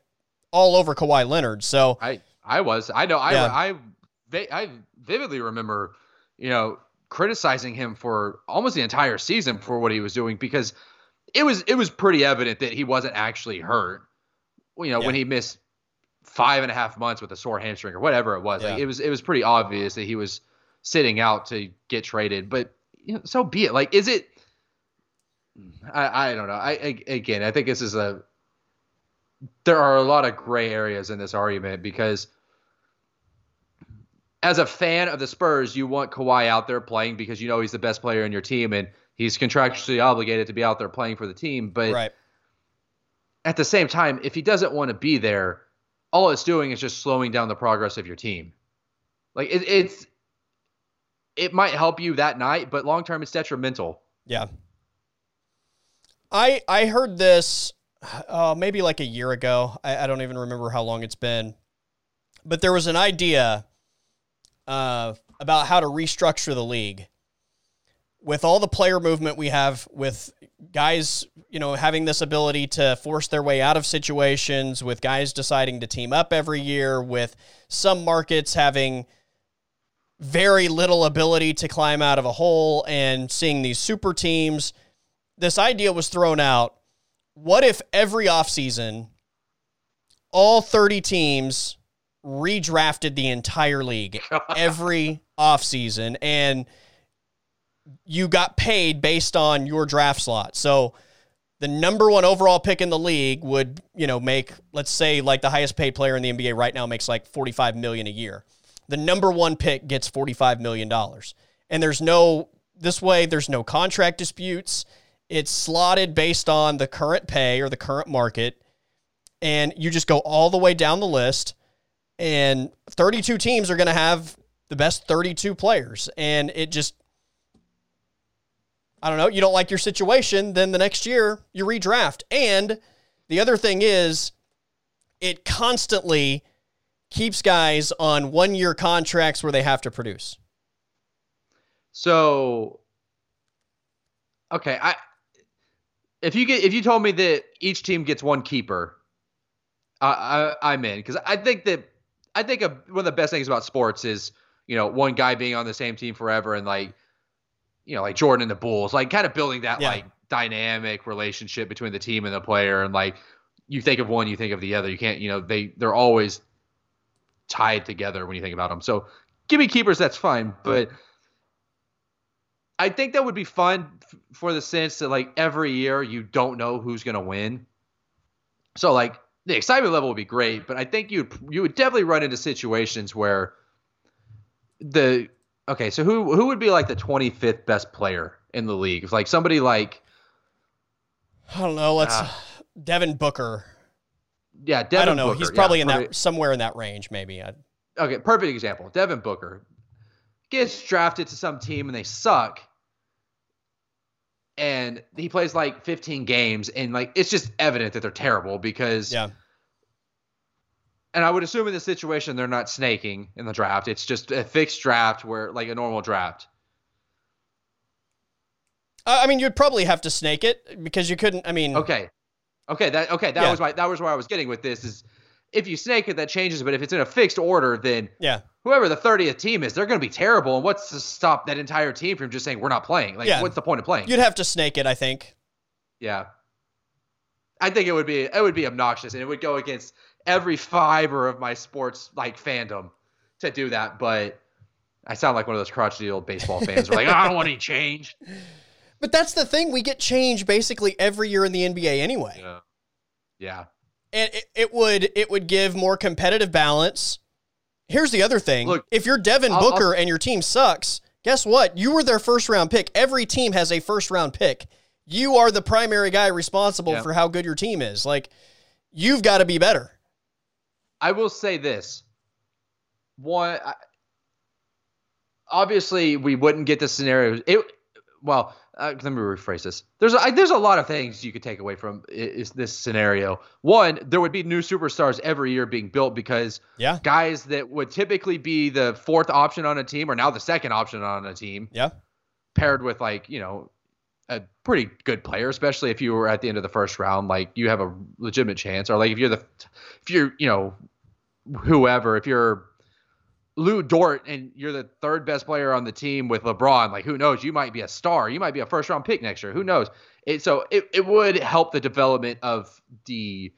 all over Kawhi Leonard. So I I was I know I Yeah. I va- I vividly remember you know criticizing him for almost the entire season for what he was doing because it was it was pretty evident that he wasn't actually hurt. You know when he missed five and a half months with a sore hamstring or whatever it was. Like it was it was pretty obvious that he was sitting out to get traded. But you know, so be it. Like is it? I I don't know. I, I again I think this is a there are a lot of gray areas in this argument because as a fan of the Spurs, you want Kawhi out there playing because you know he's the best player in your team and he's contractually obligated to be out there playing for the team. But right, at the same time, if he doesn't want to be there, all it's doing is just slowing down the progress of your team. Like it, it's it might help you that night, but long term it's detrimental. yeah. I I heard this uh, maybe like a year ago. I, I don't even remember how long it's been, but there was an idea uh, about how to restructure the league with all the player movement we have with guys, you know, having this ability to force their way out of situations, with guys deciding to team up every year, with some markets having very little ability to climb out of a hole and seeing these super teams. This idea was thrown out. What if every offseason, all 30 teams redrafted the entire league every offseason and you got paid based on your draft slot. So the number one overall pick in the league would, you know, make let's say like the highest paid player in the NBA right now makes like 45 million a year. The number one pick gets 45 million dollars. And there's no this way there's no contract disputes. It's slotted based on the current pay or the current market and you just go all the way down the list and 32 teams are going to have the best 32 players and it just I don't know, you don't like your situation, then the next year you redraft. And the other thing is it constantly keeps guys on one year contracts where they have to produce. So okay, I if you get if you told me that each team gets one keeper, I, I I'm in because I think that I think a, one of the best things about sports is you know one guy being on the same team forever and like you know, like Jordan and the Bulls, like kind of building that Yeah. like dynamic relationship between the team and the player. And like you think of one, you think of the other. You can't, you know, they they're always tied together when you think about them. So give me keepers, that's fine. But I think that would be fun f- for the sense that like every year you don't know who's gonna win. So like the excitement level would be great, but I think you you would definitely run into situations where the okay, so who who would be like the 25th best player in the league? If like somebody like I don't know. Let's Ah. Devin Booker. yeah, Devin I don't know. Booker, He's yeah, probably in perfect- that somewhere in that range, maybe. I, okay, perfect example. Devin Booker gets drafted to some team and they suck. And he plays like 15 games and like it's just evident that they're terrible because yeah. and I would assume in this situation they're not snaking in the draft. It's just a fixed draft where like a normal draft. I I mean, you'd probably have to snake it because you couldn't. I mean, Okay. Okay, that okay, that Yeah. was my that was where I was getting with this is if you snake it that changes, but if it's in a fixed order, then yeah, whoever the 30th team is, they're going to be terrible. And what's to stop that entire team from just saying we're not playing? Like, Yeah. what's the point of playing? you'd have to snake it. I think. Yeah. I think it would be it would be obnoxious and it would go against every fiber of my sports like fandom to do that, but I sound like one of those crotchety old baseball fans who are like, I don't want any change. But that's the thing. We get change basically every year in the NBA anyway. Yeah. Yeah. And it, it would it would give more competitive balance. Here's the other thing: Look, if you're Devin I'll- Booker and your team sucks, guess what? You were their first round pick. Every team has a first round pick. You are the primary guy responsible Yeah. for how good your team is. Like, you've got to be better. I will say this. One, I, obviously, we wouldn't get the scenario. It well, uh, let me rephrase this. There's a, I, there's a lot of things you could take away from is this scenario. One, there would be new superstars every year being built because Yeah, guys that would typically be the fourth option on a team are now the second option on a team, yeah, paired with like you know a pretty good player, especially if you were at the end of the first round. Like you have a legitimate chance, or like if you're the if you're you know whoever, if you're Lu Dort and you're the third best player on the team with LeBron, like who knows? You might be a star. You might be a first round pick next year. Who knows? It, so it, it would help the development of the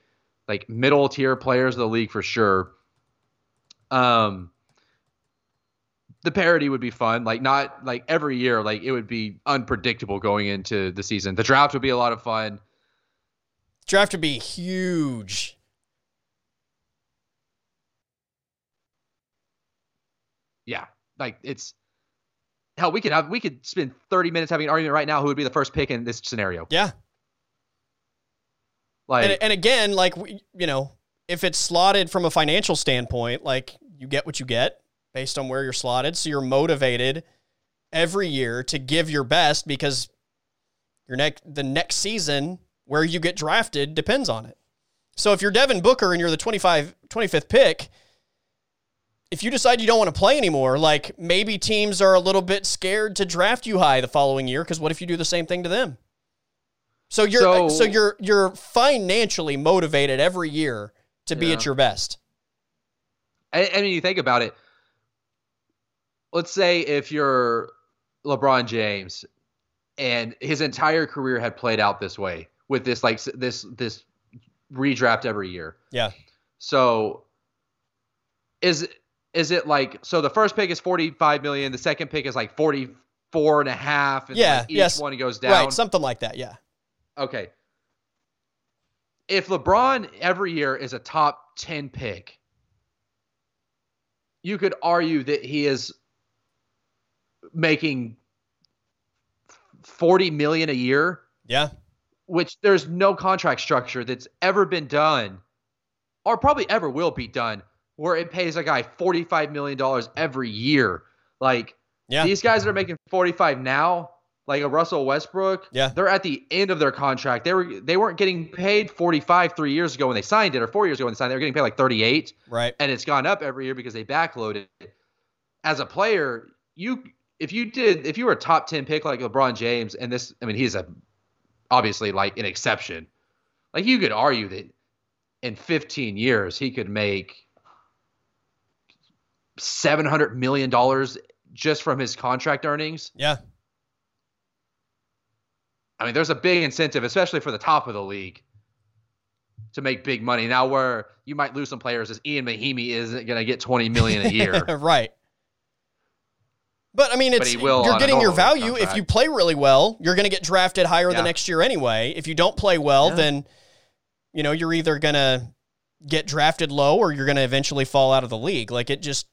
like middle tier players of the league for sure. Um, the parody would be fun. Like not like every year, like it would be unpredictable going into the season. The draft would be a lot of fun. draft would be huge. Yeah, like it's hell. We could have we could spend thirty minutes having an argument right now who would be the first pick in this scenario. Yeah, Like and, and again, like we- you know, if it's slotted from a financial standpoint, like you get what you get based on where you're slotted, so you're motivated every year to give your best because your next the next season where you get drafted depends on it. So if you're Devin Booker and you're the 25 25th pick, if you decide you don't want to play anymore, like maybe teams are a little bit scared to draft you high the following year because what if you do the same thing to them? So you're so, So- you're you're financially motivated every year to be Yeah. at your best. I, I mean, you think about it. Let's say if you're LeBron James, and his entire career had played out this way with this like this this redraft every year. Yeah. So is is it like so the first pick is 45 million, the second pick is like 44 and a half and Yeah, like each yes. one goes down. Right, something like that. Yeah. Okay. If LeBron every year is a top 10 pick, you could argue that he is making 40 million a year, Yeah. which there's no contract structure that's ever been done or probably ever will be done where it pays a guy 45 million dollars every year. Like Yeah. these guys that are making 45 now, like a Russell Westbrook, Yeah. they're at the end of their contract. They were they weren't getting paid 45 3 years ago when they signed it or 4 years ago when they signed it. They were getting paid like 38 Right. and it's gone up every year because they backloaded it. As a player, you if you did if you were a top 10 pick like LeBron James and this I mean he's a obviously like an exception. Like you could argue that in 15 years he could make 700 million dollars just from his contract earnings. Yeah. I mean, there's a big incentive, especially for the top of the league, to make big money. Now, where you might lose some players, is Ian Mahinmi isn't going to get 20 million a year. right. But I mean, it's you're getting your value contract. if you play really well. You're going to get drafted higher yeah. the next year anyway. If you don't play well, yeah. then you know you're either going to get drafted low or you're going to eventually fall out of the league. Like it just,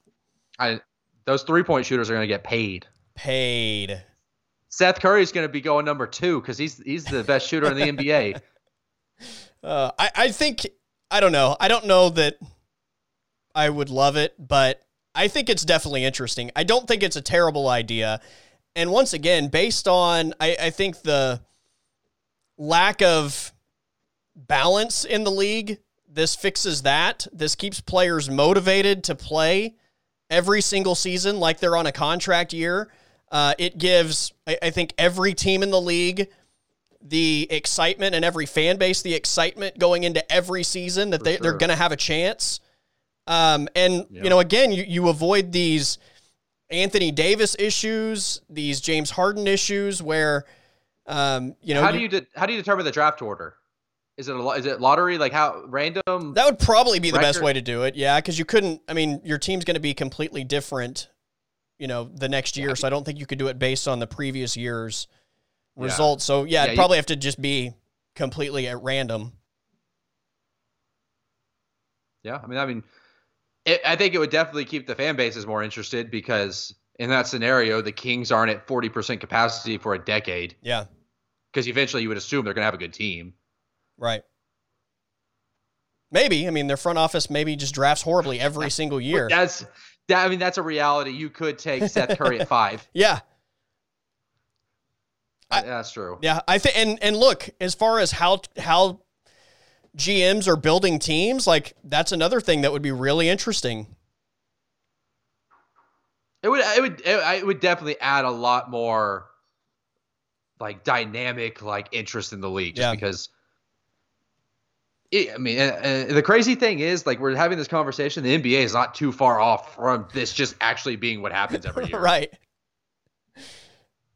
I those three point shooters are going to get paid. Paid. Seth Curry is going to be going number two because he's he's the best shooter in the NBA. Uh, I I think I don't know. I don't know that I would love it, but I think it's definitely interesting. I don't think it's a terrible idea. And once again, based on I, I think the lack of balance in the league, this fixes that. This keeps players motivated to play every single season like they're on a contract year. Uh, it gives, I, I think, every team in the league the excitement and every fan base the excitement going into every season that they, sure. they're going to have a chance. Um, and yeah. you know, again, you, you avoid these Anthony Davis issues, these James Harden issues, where um, you know, how do you de- how do you determine the draft order? Is it a is it lottery like how random? That would probably be the best way to do it. Yeah, because you couldn't. I mean, your team's going to be completely different, you know, the next year. Yeah. So I don't think you could do it based on the previous year's results. So yeah, yeah it'd probably you, have to just be completely at random. Yeah, I mean, I mean, it, I think it would definitely keep the fan bases more interested because in that scenario, the Kings aren't at 40% capacity for a decade. Yeah. Because eventually you would assume they're going to have a good team. Right. Maybe. I mean, their front office maybe just drafts horribly every single year. That's that. I mean, that's a reality. You could take Seth Curry at five. Yeah. I, that's true. Yeah, I think. And and look, as far as how how GMs are building teams, like that's another thing that would be really interesting. It would it would it, would definitely add a lot more like dynamic like interest in the league just yeah. because it, I mean, uh, the crazy thing is, like, we're having this conversation. The NBA is not too far off from this just actually being what happens every year. right.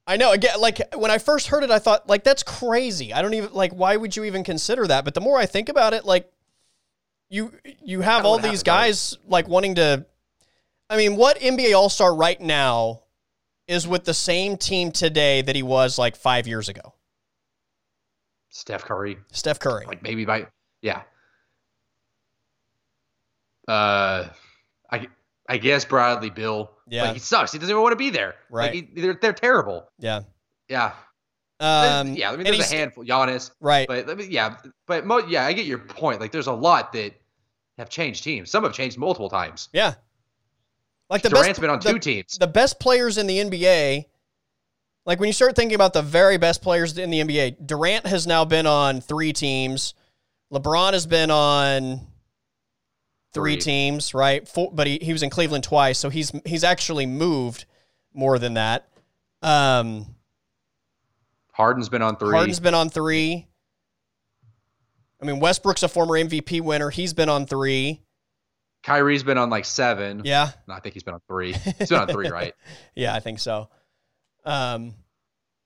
I know. Again, like when I first heard it, I thought like that's crazy. I don't even like why would you even consider that? But the more I think about it, like you you have all these guys like wanting to. I mean, what NBA All Star right now is with the same team today that he was like five years ago? Steph Curry. Steph Curry. Like maybe by yeah. Uh, I I guess Bradley Beal. Yeah, but he sucks. He doesn't even want to be there. Right. Like he, they're they're terrible. Yeah. Yeah. Um, yeah, I mean, there's a handful, Giannis, right? But I mean, yeah, but mo- yeah, I get your point. Like, there's a lot that have changed teams. Some have changed multiple times. Yeah, like the Durant's best, been on two teams. The best players in the NBA, like when you start thinking about the very best players in the NBA, Durant has now been on three teams. LeBron has been on three, three. teams, right? Four, but he, he was in Cleveland twice, so he's he's actually moved more than that. Um, Harden's been on three. Harden's been on three. I mean, Westbrook's a former MVP winner. He's been on three. Kyrie's been on like seven. Yeah. No, I think he's been on three. He's been on three, right? yeah, I think so. Um,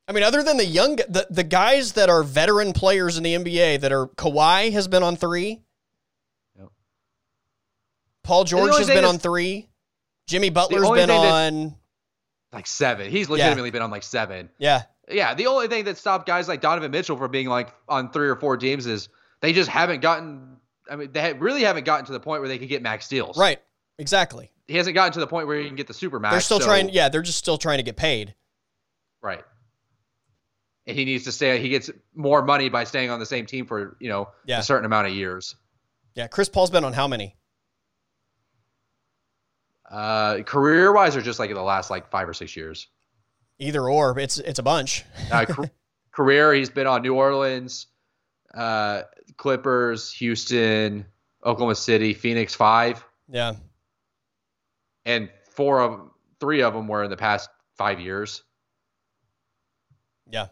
I mean, other than the young, the, the guys that are veteran players in the NBA that are Kawhi has been on three. Yep. Paul George has been on three. Jimmy Butler's been on like seven. He's legitimately yeah. been on like seven. Yeah. Yeah. The only thing that stopped guys like Donovan Mitchell from being like on three or four teams is they just haven't gotten. I mean, they really haven't gotten to the point where they could get max deals. Right. Exactly. He hasn't gotten to the point where he can get the super max. They're still so. trying. Yeah, they're just still trying to get paid. Right and he needs to stay. He gets more money by staying on the same team for you know yeah. a certain amount of years. Yeah, Chris Paul's been on how many? Uh, career wise, or just like in the last like five or six years. Either or, it's it's a bunch. uh, career, he's been on New Orleans, uh, Clippers, Houston, Oklahoma City, Phoenix, five. Yeah. And four of three of them were in the past five years. Yeah.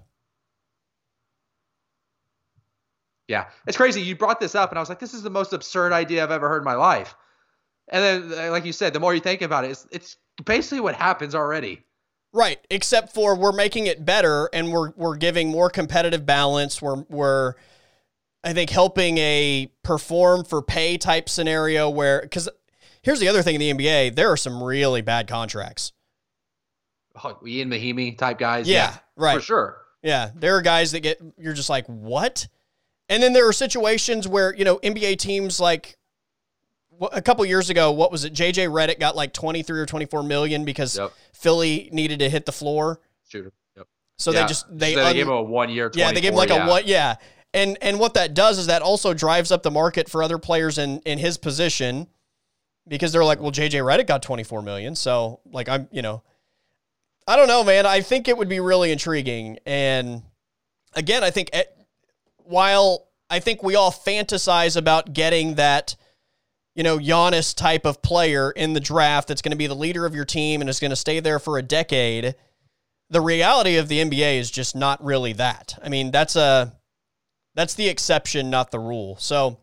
Yeah, it's crazy. You brought this up, and I was like, "This is the most absurd idea I've ever heard in my life." And then, uh, like you said, the more you think about it, it's, it's basically what happens already. Right, except for we're making it better and we're we're giving more competitive balance. We're we're I think helping a perform for pay type scenario where cuz here's the other thing in the NBA, there are some really bad contracts. Oh, Ian Mahinmi type guys. Yeah, right. For sure. Yeah, there are guys that get you're just like, "What?" And then there are situations where, you know, NBA teams like a couple years ago, what was it? JJ Redick got like 23 or 24 million because Yep. Philly needed to hit the floor. Shooter. Yep. So Yeah. they just they, So they un- gave him a one year. yeah they gave him like a what yeah and and what that does is that also drives up the market for other players in in his position because they're like well JJ Redick got 24 million so like I'm you know I don't know man I think it would be really intriguing and again I think eh, while I think we all fantasize about getting that you know Giannis type of player in the draft that's going to be the leader of your team and is going to stay there for a decade the reality of the NBA is just not really that. I mean, that's a that's the exception, not the rule. So,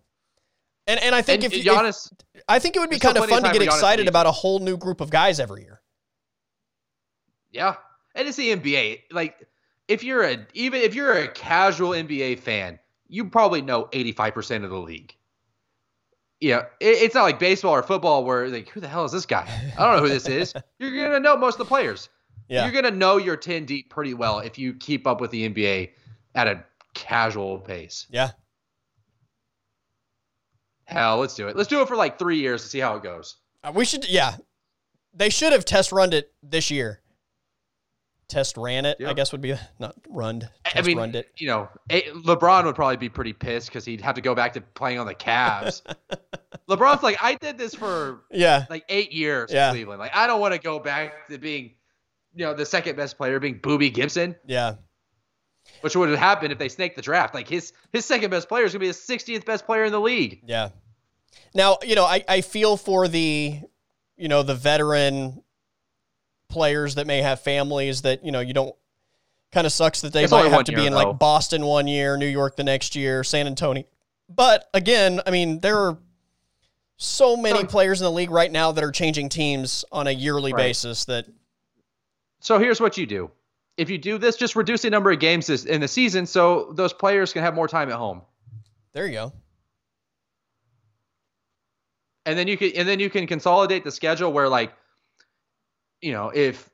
and and I think And if, you- Giannis, if I think it would be kind of plenty of fun to get for Giannis to excited about a whole new group of guys every year. yeah, and it's the NBA. Like, if you're a even if you're a casual NBA fan, you probably know 85 percent of the league. Yeah, it, it's not like baseball or football where like, who the hell is this guy? I don't know who this is. You're gonna know most of the players. Yeah, You're gonna know your 10 deep pretty well if you keep up with the NBA at a casual pace. yeah, Hell, let's do it. Let's do it for like three years to see how it goes. Uh, we should. Yeah, they should have test run it this year. Test ran it, I guess would be not runned. Test I mean, runned it. you know, LeBron would probably be pretty pissed because he'd have to go back to playing on the Cavs. LeBron's like, I did this for Yeah, like eight years Yeah. in Cleveland. Like, I don't want to go back to being, you know, the second best player, being Boobie Gibson, yeah, which would have happened if they snaked the draft. Like his his second best player is gonna be the 60th best player in the league. yeah. Now you know I I feel for the you know the veteran players that may have families that you know you don't kind of sucks that they It's might have to be in though. like Boston one year, New York the next year, San Antonio. But again, I mean there are so many So- players in the league right now that are changing teams on a yearly Right. basis that So here's what you do. If you do this, just reduce the number of games in the season so those players can have more time at home. there you go. and then you can and then you can consolidate the schedule where like you know if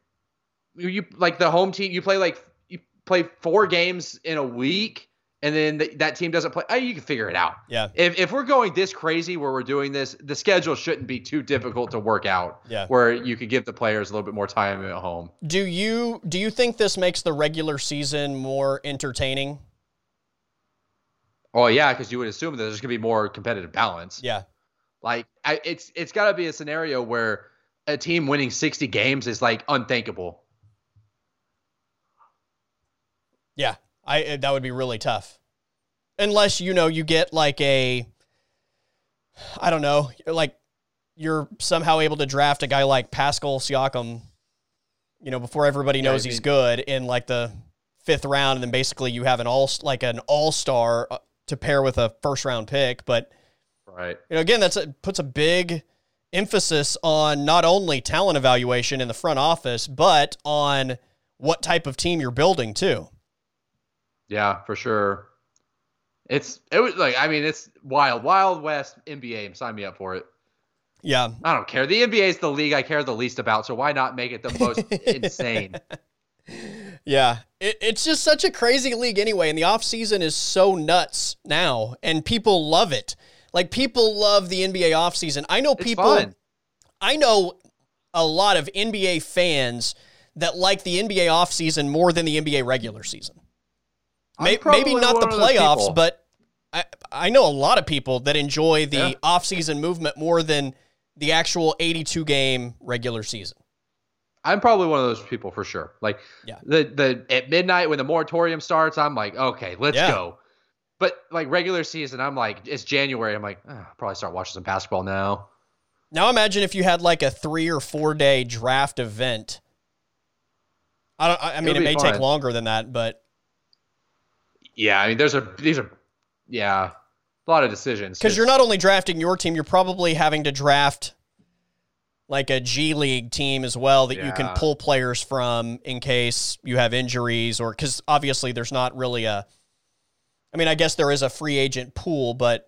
you like the home team you play like you play four games in a week and then th- that team doesn't play oh, you can figure it out Yeah. if, if we're going this crazy where we're doing this the schedule shouldn't be too difficult to work out Yeah. where you could give the players a little bit more time at home Do you do you think this makes the regular season more entertaining? oh yeah because you would assume that there's going to be more competitive balance Yeah. Like I, it's it's got to be a scenario where a team winning 60 games is like unthinkable. Yeah, I eh, that would be really tough. Unless you know you get like a I don't know, like you're somehow able to draft a guy like Pascal Siakam, you know, before everybody Yeah, knows he's mean- good in like the fifth round, and then basically you have an all like an all star uh, to pair with a first round pick. But Right. you know, again, that's a, puts a big emphasis on not only talent evaluation in the front office, but on what type of team you're building too. Yeah, for sure. It's it was like I mean it's wild, wild west NBA. Sign me up for it. Yeah, I don't care. The NBA is the league I care the least about, so why not make it the most insane? Yeah, it, it's just such a crazy league anyway, and the off season is so nuts now, and people love it. Like people love the NBA off season. I know It's people. fun. I know a lot of NBA fans that like the NBA off season more than the NBA regular season. I'm May, maybe not the playoffs, but I I know a lot of people that enjoy the Yeah. off season movement more than the actual 82 game regular season. I'm probably one of those people for sure. Like Yeah. the the at midnight when the moratorium starts, I'm like, okay, let's Yeah. go. But like regular season, I'm like, it's January. I'm like, "Ah, I'll probably start watching some basketball now. Now imagine if you had like a three or four day draft event. I don't. I mean, it may take longer than that, but Yeah, I mean, there's a these are, yeah, a lot of decisions. because you're not only drafting your team, you're probably having to draft like a G League team as well that you can pull players from in case you have injuries or because obviously there's not really a. I mean, I guess there is a free agent pool, but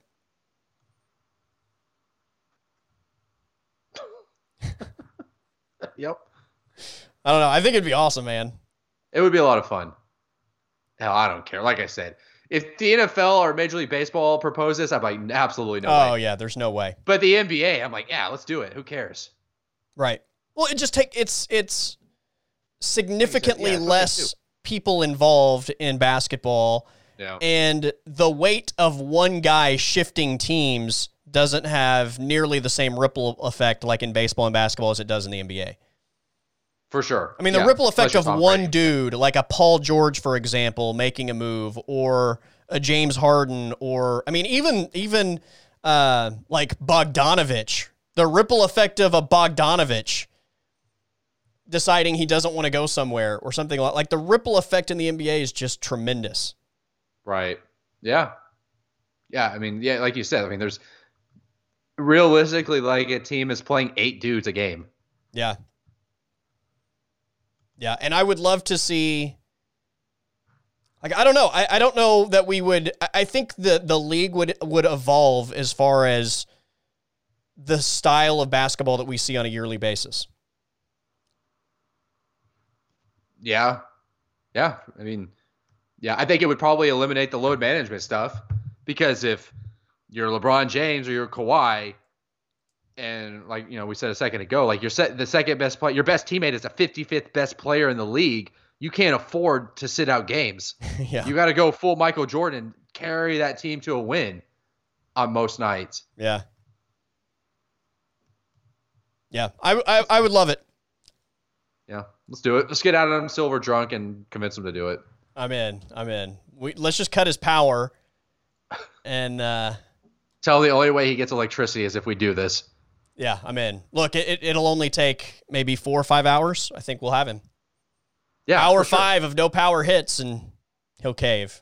Yep. I don't know. I think it'd be awesome, man. It would be a lot of fun. Hell, I don't care. Like I said, if the NFL or Major League Baseball propose this, I'm like, absolutely no oh way. yeah, there's no way. But the NBA, I'm like, yeah, let's do it. Who cares? Right. Well, it just take it's it's significantly yeah, less people involved in basketball Yeah. and the weight of one guy shifting teams doesn't have nearly the same ripple effect like in baseball and basketball as it does in the NBA. For sure. I mean, the Yeah, ripple effect especially of one dude, like a Paul George, for example, making a move, or a James Harden, or I mean, even even uh, like Bogdanovich, the ripple effect of a Bogdanovich deciding he doesn't want to go somewhere or something like like the ripple effect in the NBA is just tremendous. Right. Yeah. Yeah. I mean, yeah, like you said, I mean, there's realistically like a team is playing eight dudes a game. Yeah. Yeah. And I would love to see like I don't know. I, I don't know that we would I- think the the league would would evolve as far as the style of basketball that we see on a yearly basis. Yeah. Yeah. I mean, yeah, I think it would probably eliminate the load management stuff because if you're LeBron James or you're Kawhi, and like you know we said a second ago, like you're set the second best player, your best teammate is the 55th best player in the league. You can't afford to sit out games. yeah. You got to go full Michael Jordan, carry that team to a win on most nights. yeah. Yeah. I, I I would love it. Yeah, let's do it. Let's get Adam Silver drunk and convince him to do it. I'm in. I'm in. We let's just cut his power and uh Tell the only way he gets electricity is if we do this. yeah, I'm in. Look, it, it, it'll only take maybe four or five hours. I think we'll have him. Yeah, hour for sure. five of no power hits and he'll cave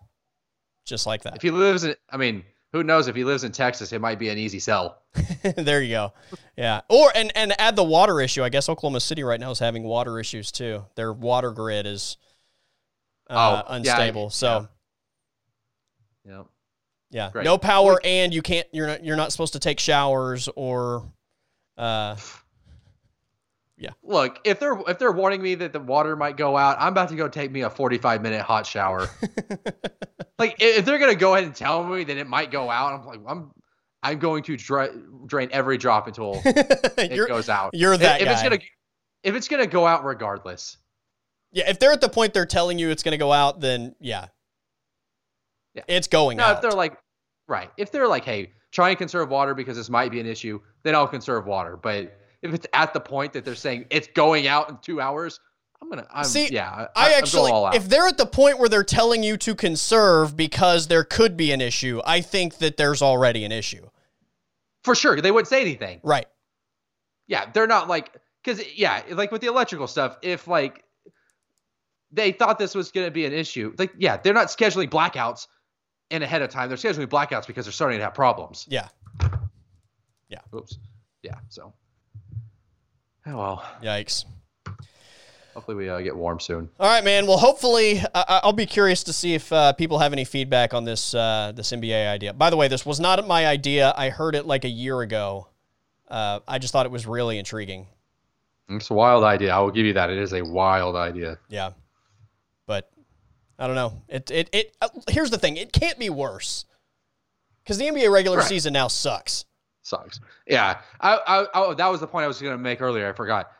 just like that If he lives in, I mean, who knows? If he lives in Texas, it might be an easy sell. there you go yeah or and and add the water issue i guess oklahoma city right now is having water issues too their water grid is uh, Oh, yeah, unstable so Yeah. yeah, Great. no power and you can't you're not you're not supposed to take showers or uh yeah. Look, if they're if they're warning me that the water might go out, I'm about to go take me a 45 minute hot shower. like if they're gonna go ahead and tell me that it might go out, I'm like, I'm I'm going to dra- drain every drop until it goes out. you're If- that if, it's guy. gonna if it's gonna go out regardless. Yeah if they're at the point they're telling you it's going to go out then yeah Yeah. it's going No, out if they're like, right. If they're like, hey, try and conserve water because this might be an issue, then I'll conserve water. But if it's at the point that they're saying it's going out in two hours, I'm gonna. I'm, See, yeah, I I'm actually, all out. if they're at the point where they're telling you to conserve because there could be an issue, I think that there's already an issue. for sure, they wouldn't say anything. Right. Yeah, they're not like because yeah, like with the electrical stuff, if like they thought this was gonna be an issue, like yeah, they're not scheduling blackouts in ahead of time. They're scheduling blackouts because they're starting to have problems. Yeah. Yeah. Oops. Yeah. So. Oh well. Yikes. Hopefully we uh, get warm soon. All right, man. Well, hopefully, I I'll be curious to see if uh, people have any feedback on this uh, this NBA idea. By the way, this was not my idea. I heard it like a year ago. Uh, I just thought it was really intriguing. It's a wild idea. I will give you that. It is a wild idea. Yeah, I don't know. It it it. Uh, here's the thing. It can't be worse because the NBA regular Right. season now sucks. Sucks. Yeah. I, I, I that was the point I was going to make earlier. I forgot.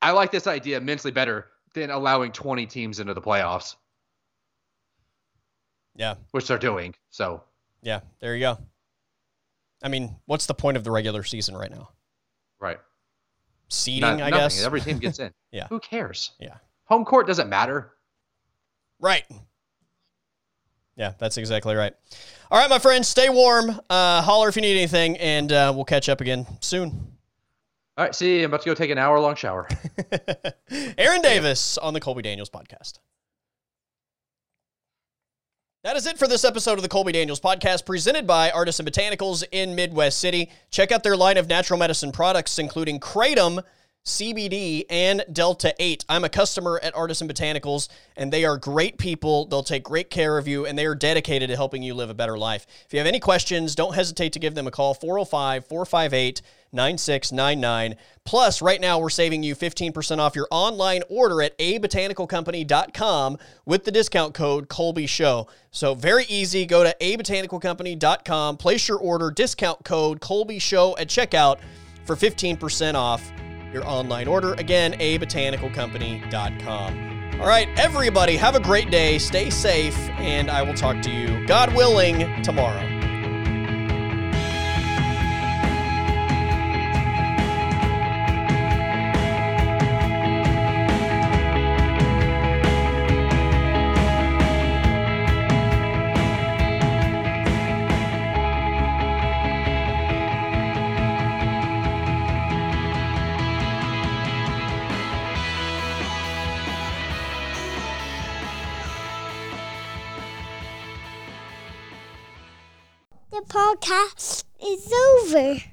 I like this idea immensely better than allowing 20 teams into the playoffs, Yeah. which they're doing. So Yeah, there you go. I mean, what's the point of the regular season right now? right. Seeding, Not- I nothing. guess. Every team gets in. Yeah. Who cares? Yeah. Home court doesn't matter. Right. Yeah, that's exactly right. All right, my friends, stay warm. Uh, holler if you need anything, and uh, we'll catch up again soon. All right. See, I'm about to go take an hour long shower. Aaron Davis on the Colby Daniels podcast. That is it for this episode of the Colby Daniels podcast, presented by Artisan Botanicals in Midwest City. Check out their line of natural medicine products, including Kratom CBD, and Delta 8. I'm a customer at Artisan Botanicals, and they are great people. They'll take great care of you, and they are dedicated to helping you live a better life. If you have any questions, don't hesitate to give them a call 405 458 9699. Plus, right now we're saving you 15% off your online order at abotanicalcompany.com with the discount code Colby Show. So, very easy. Go to abotanicalcompany.com, place your order, discount code Colby Show at checkout for 15% off your online order. Again, abotanicalcompany.com. All right, everybody, have a great day. Stay safe, and I will talk to you, God willing, tomorrow. Podcast is over.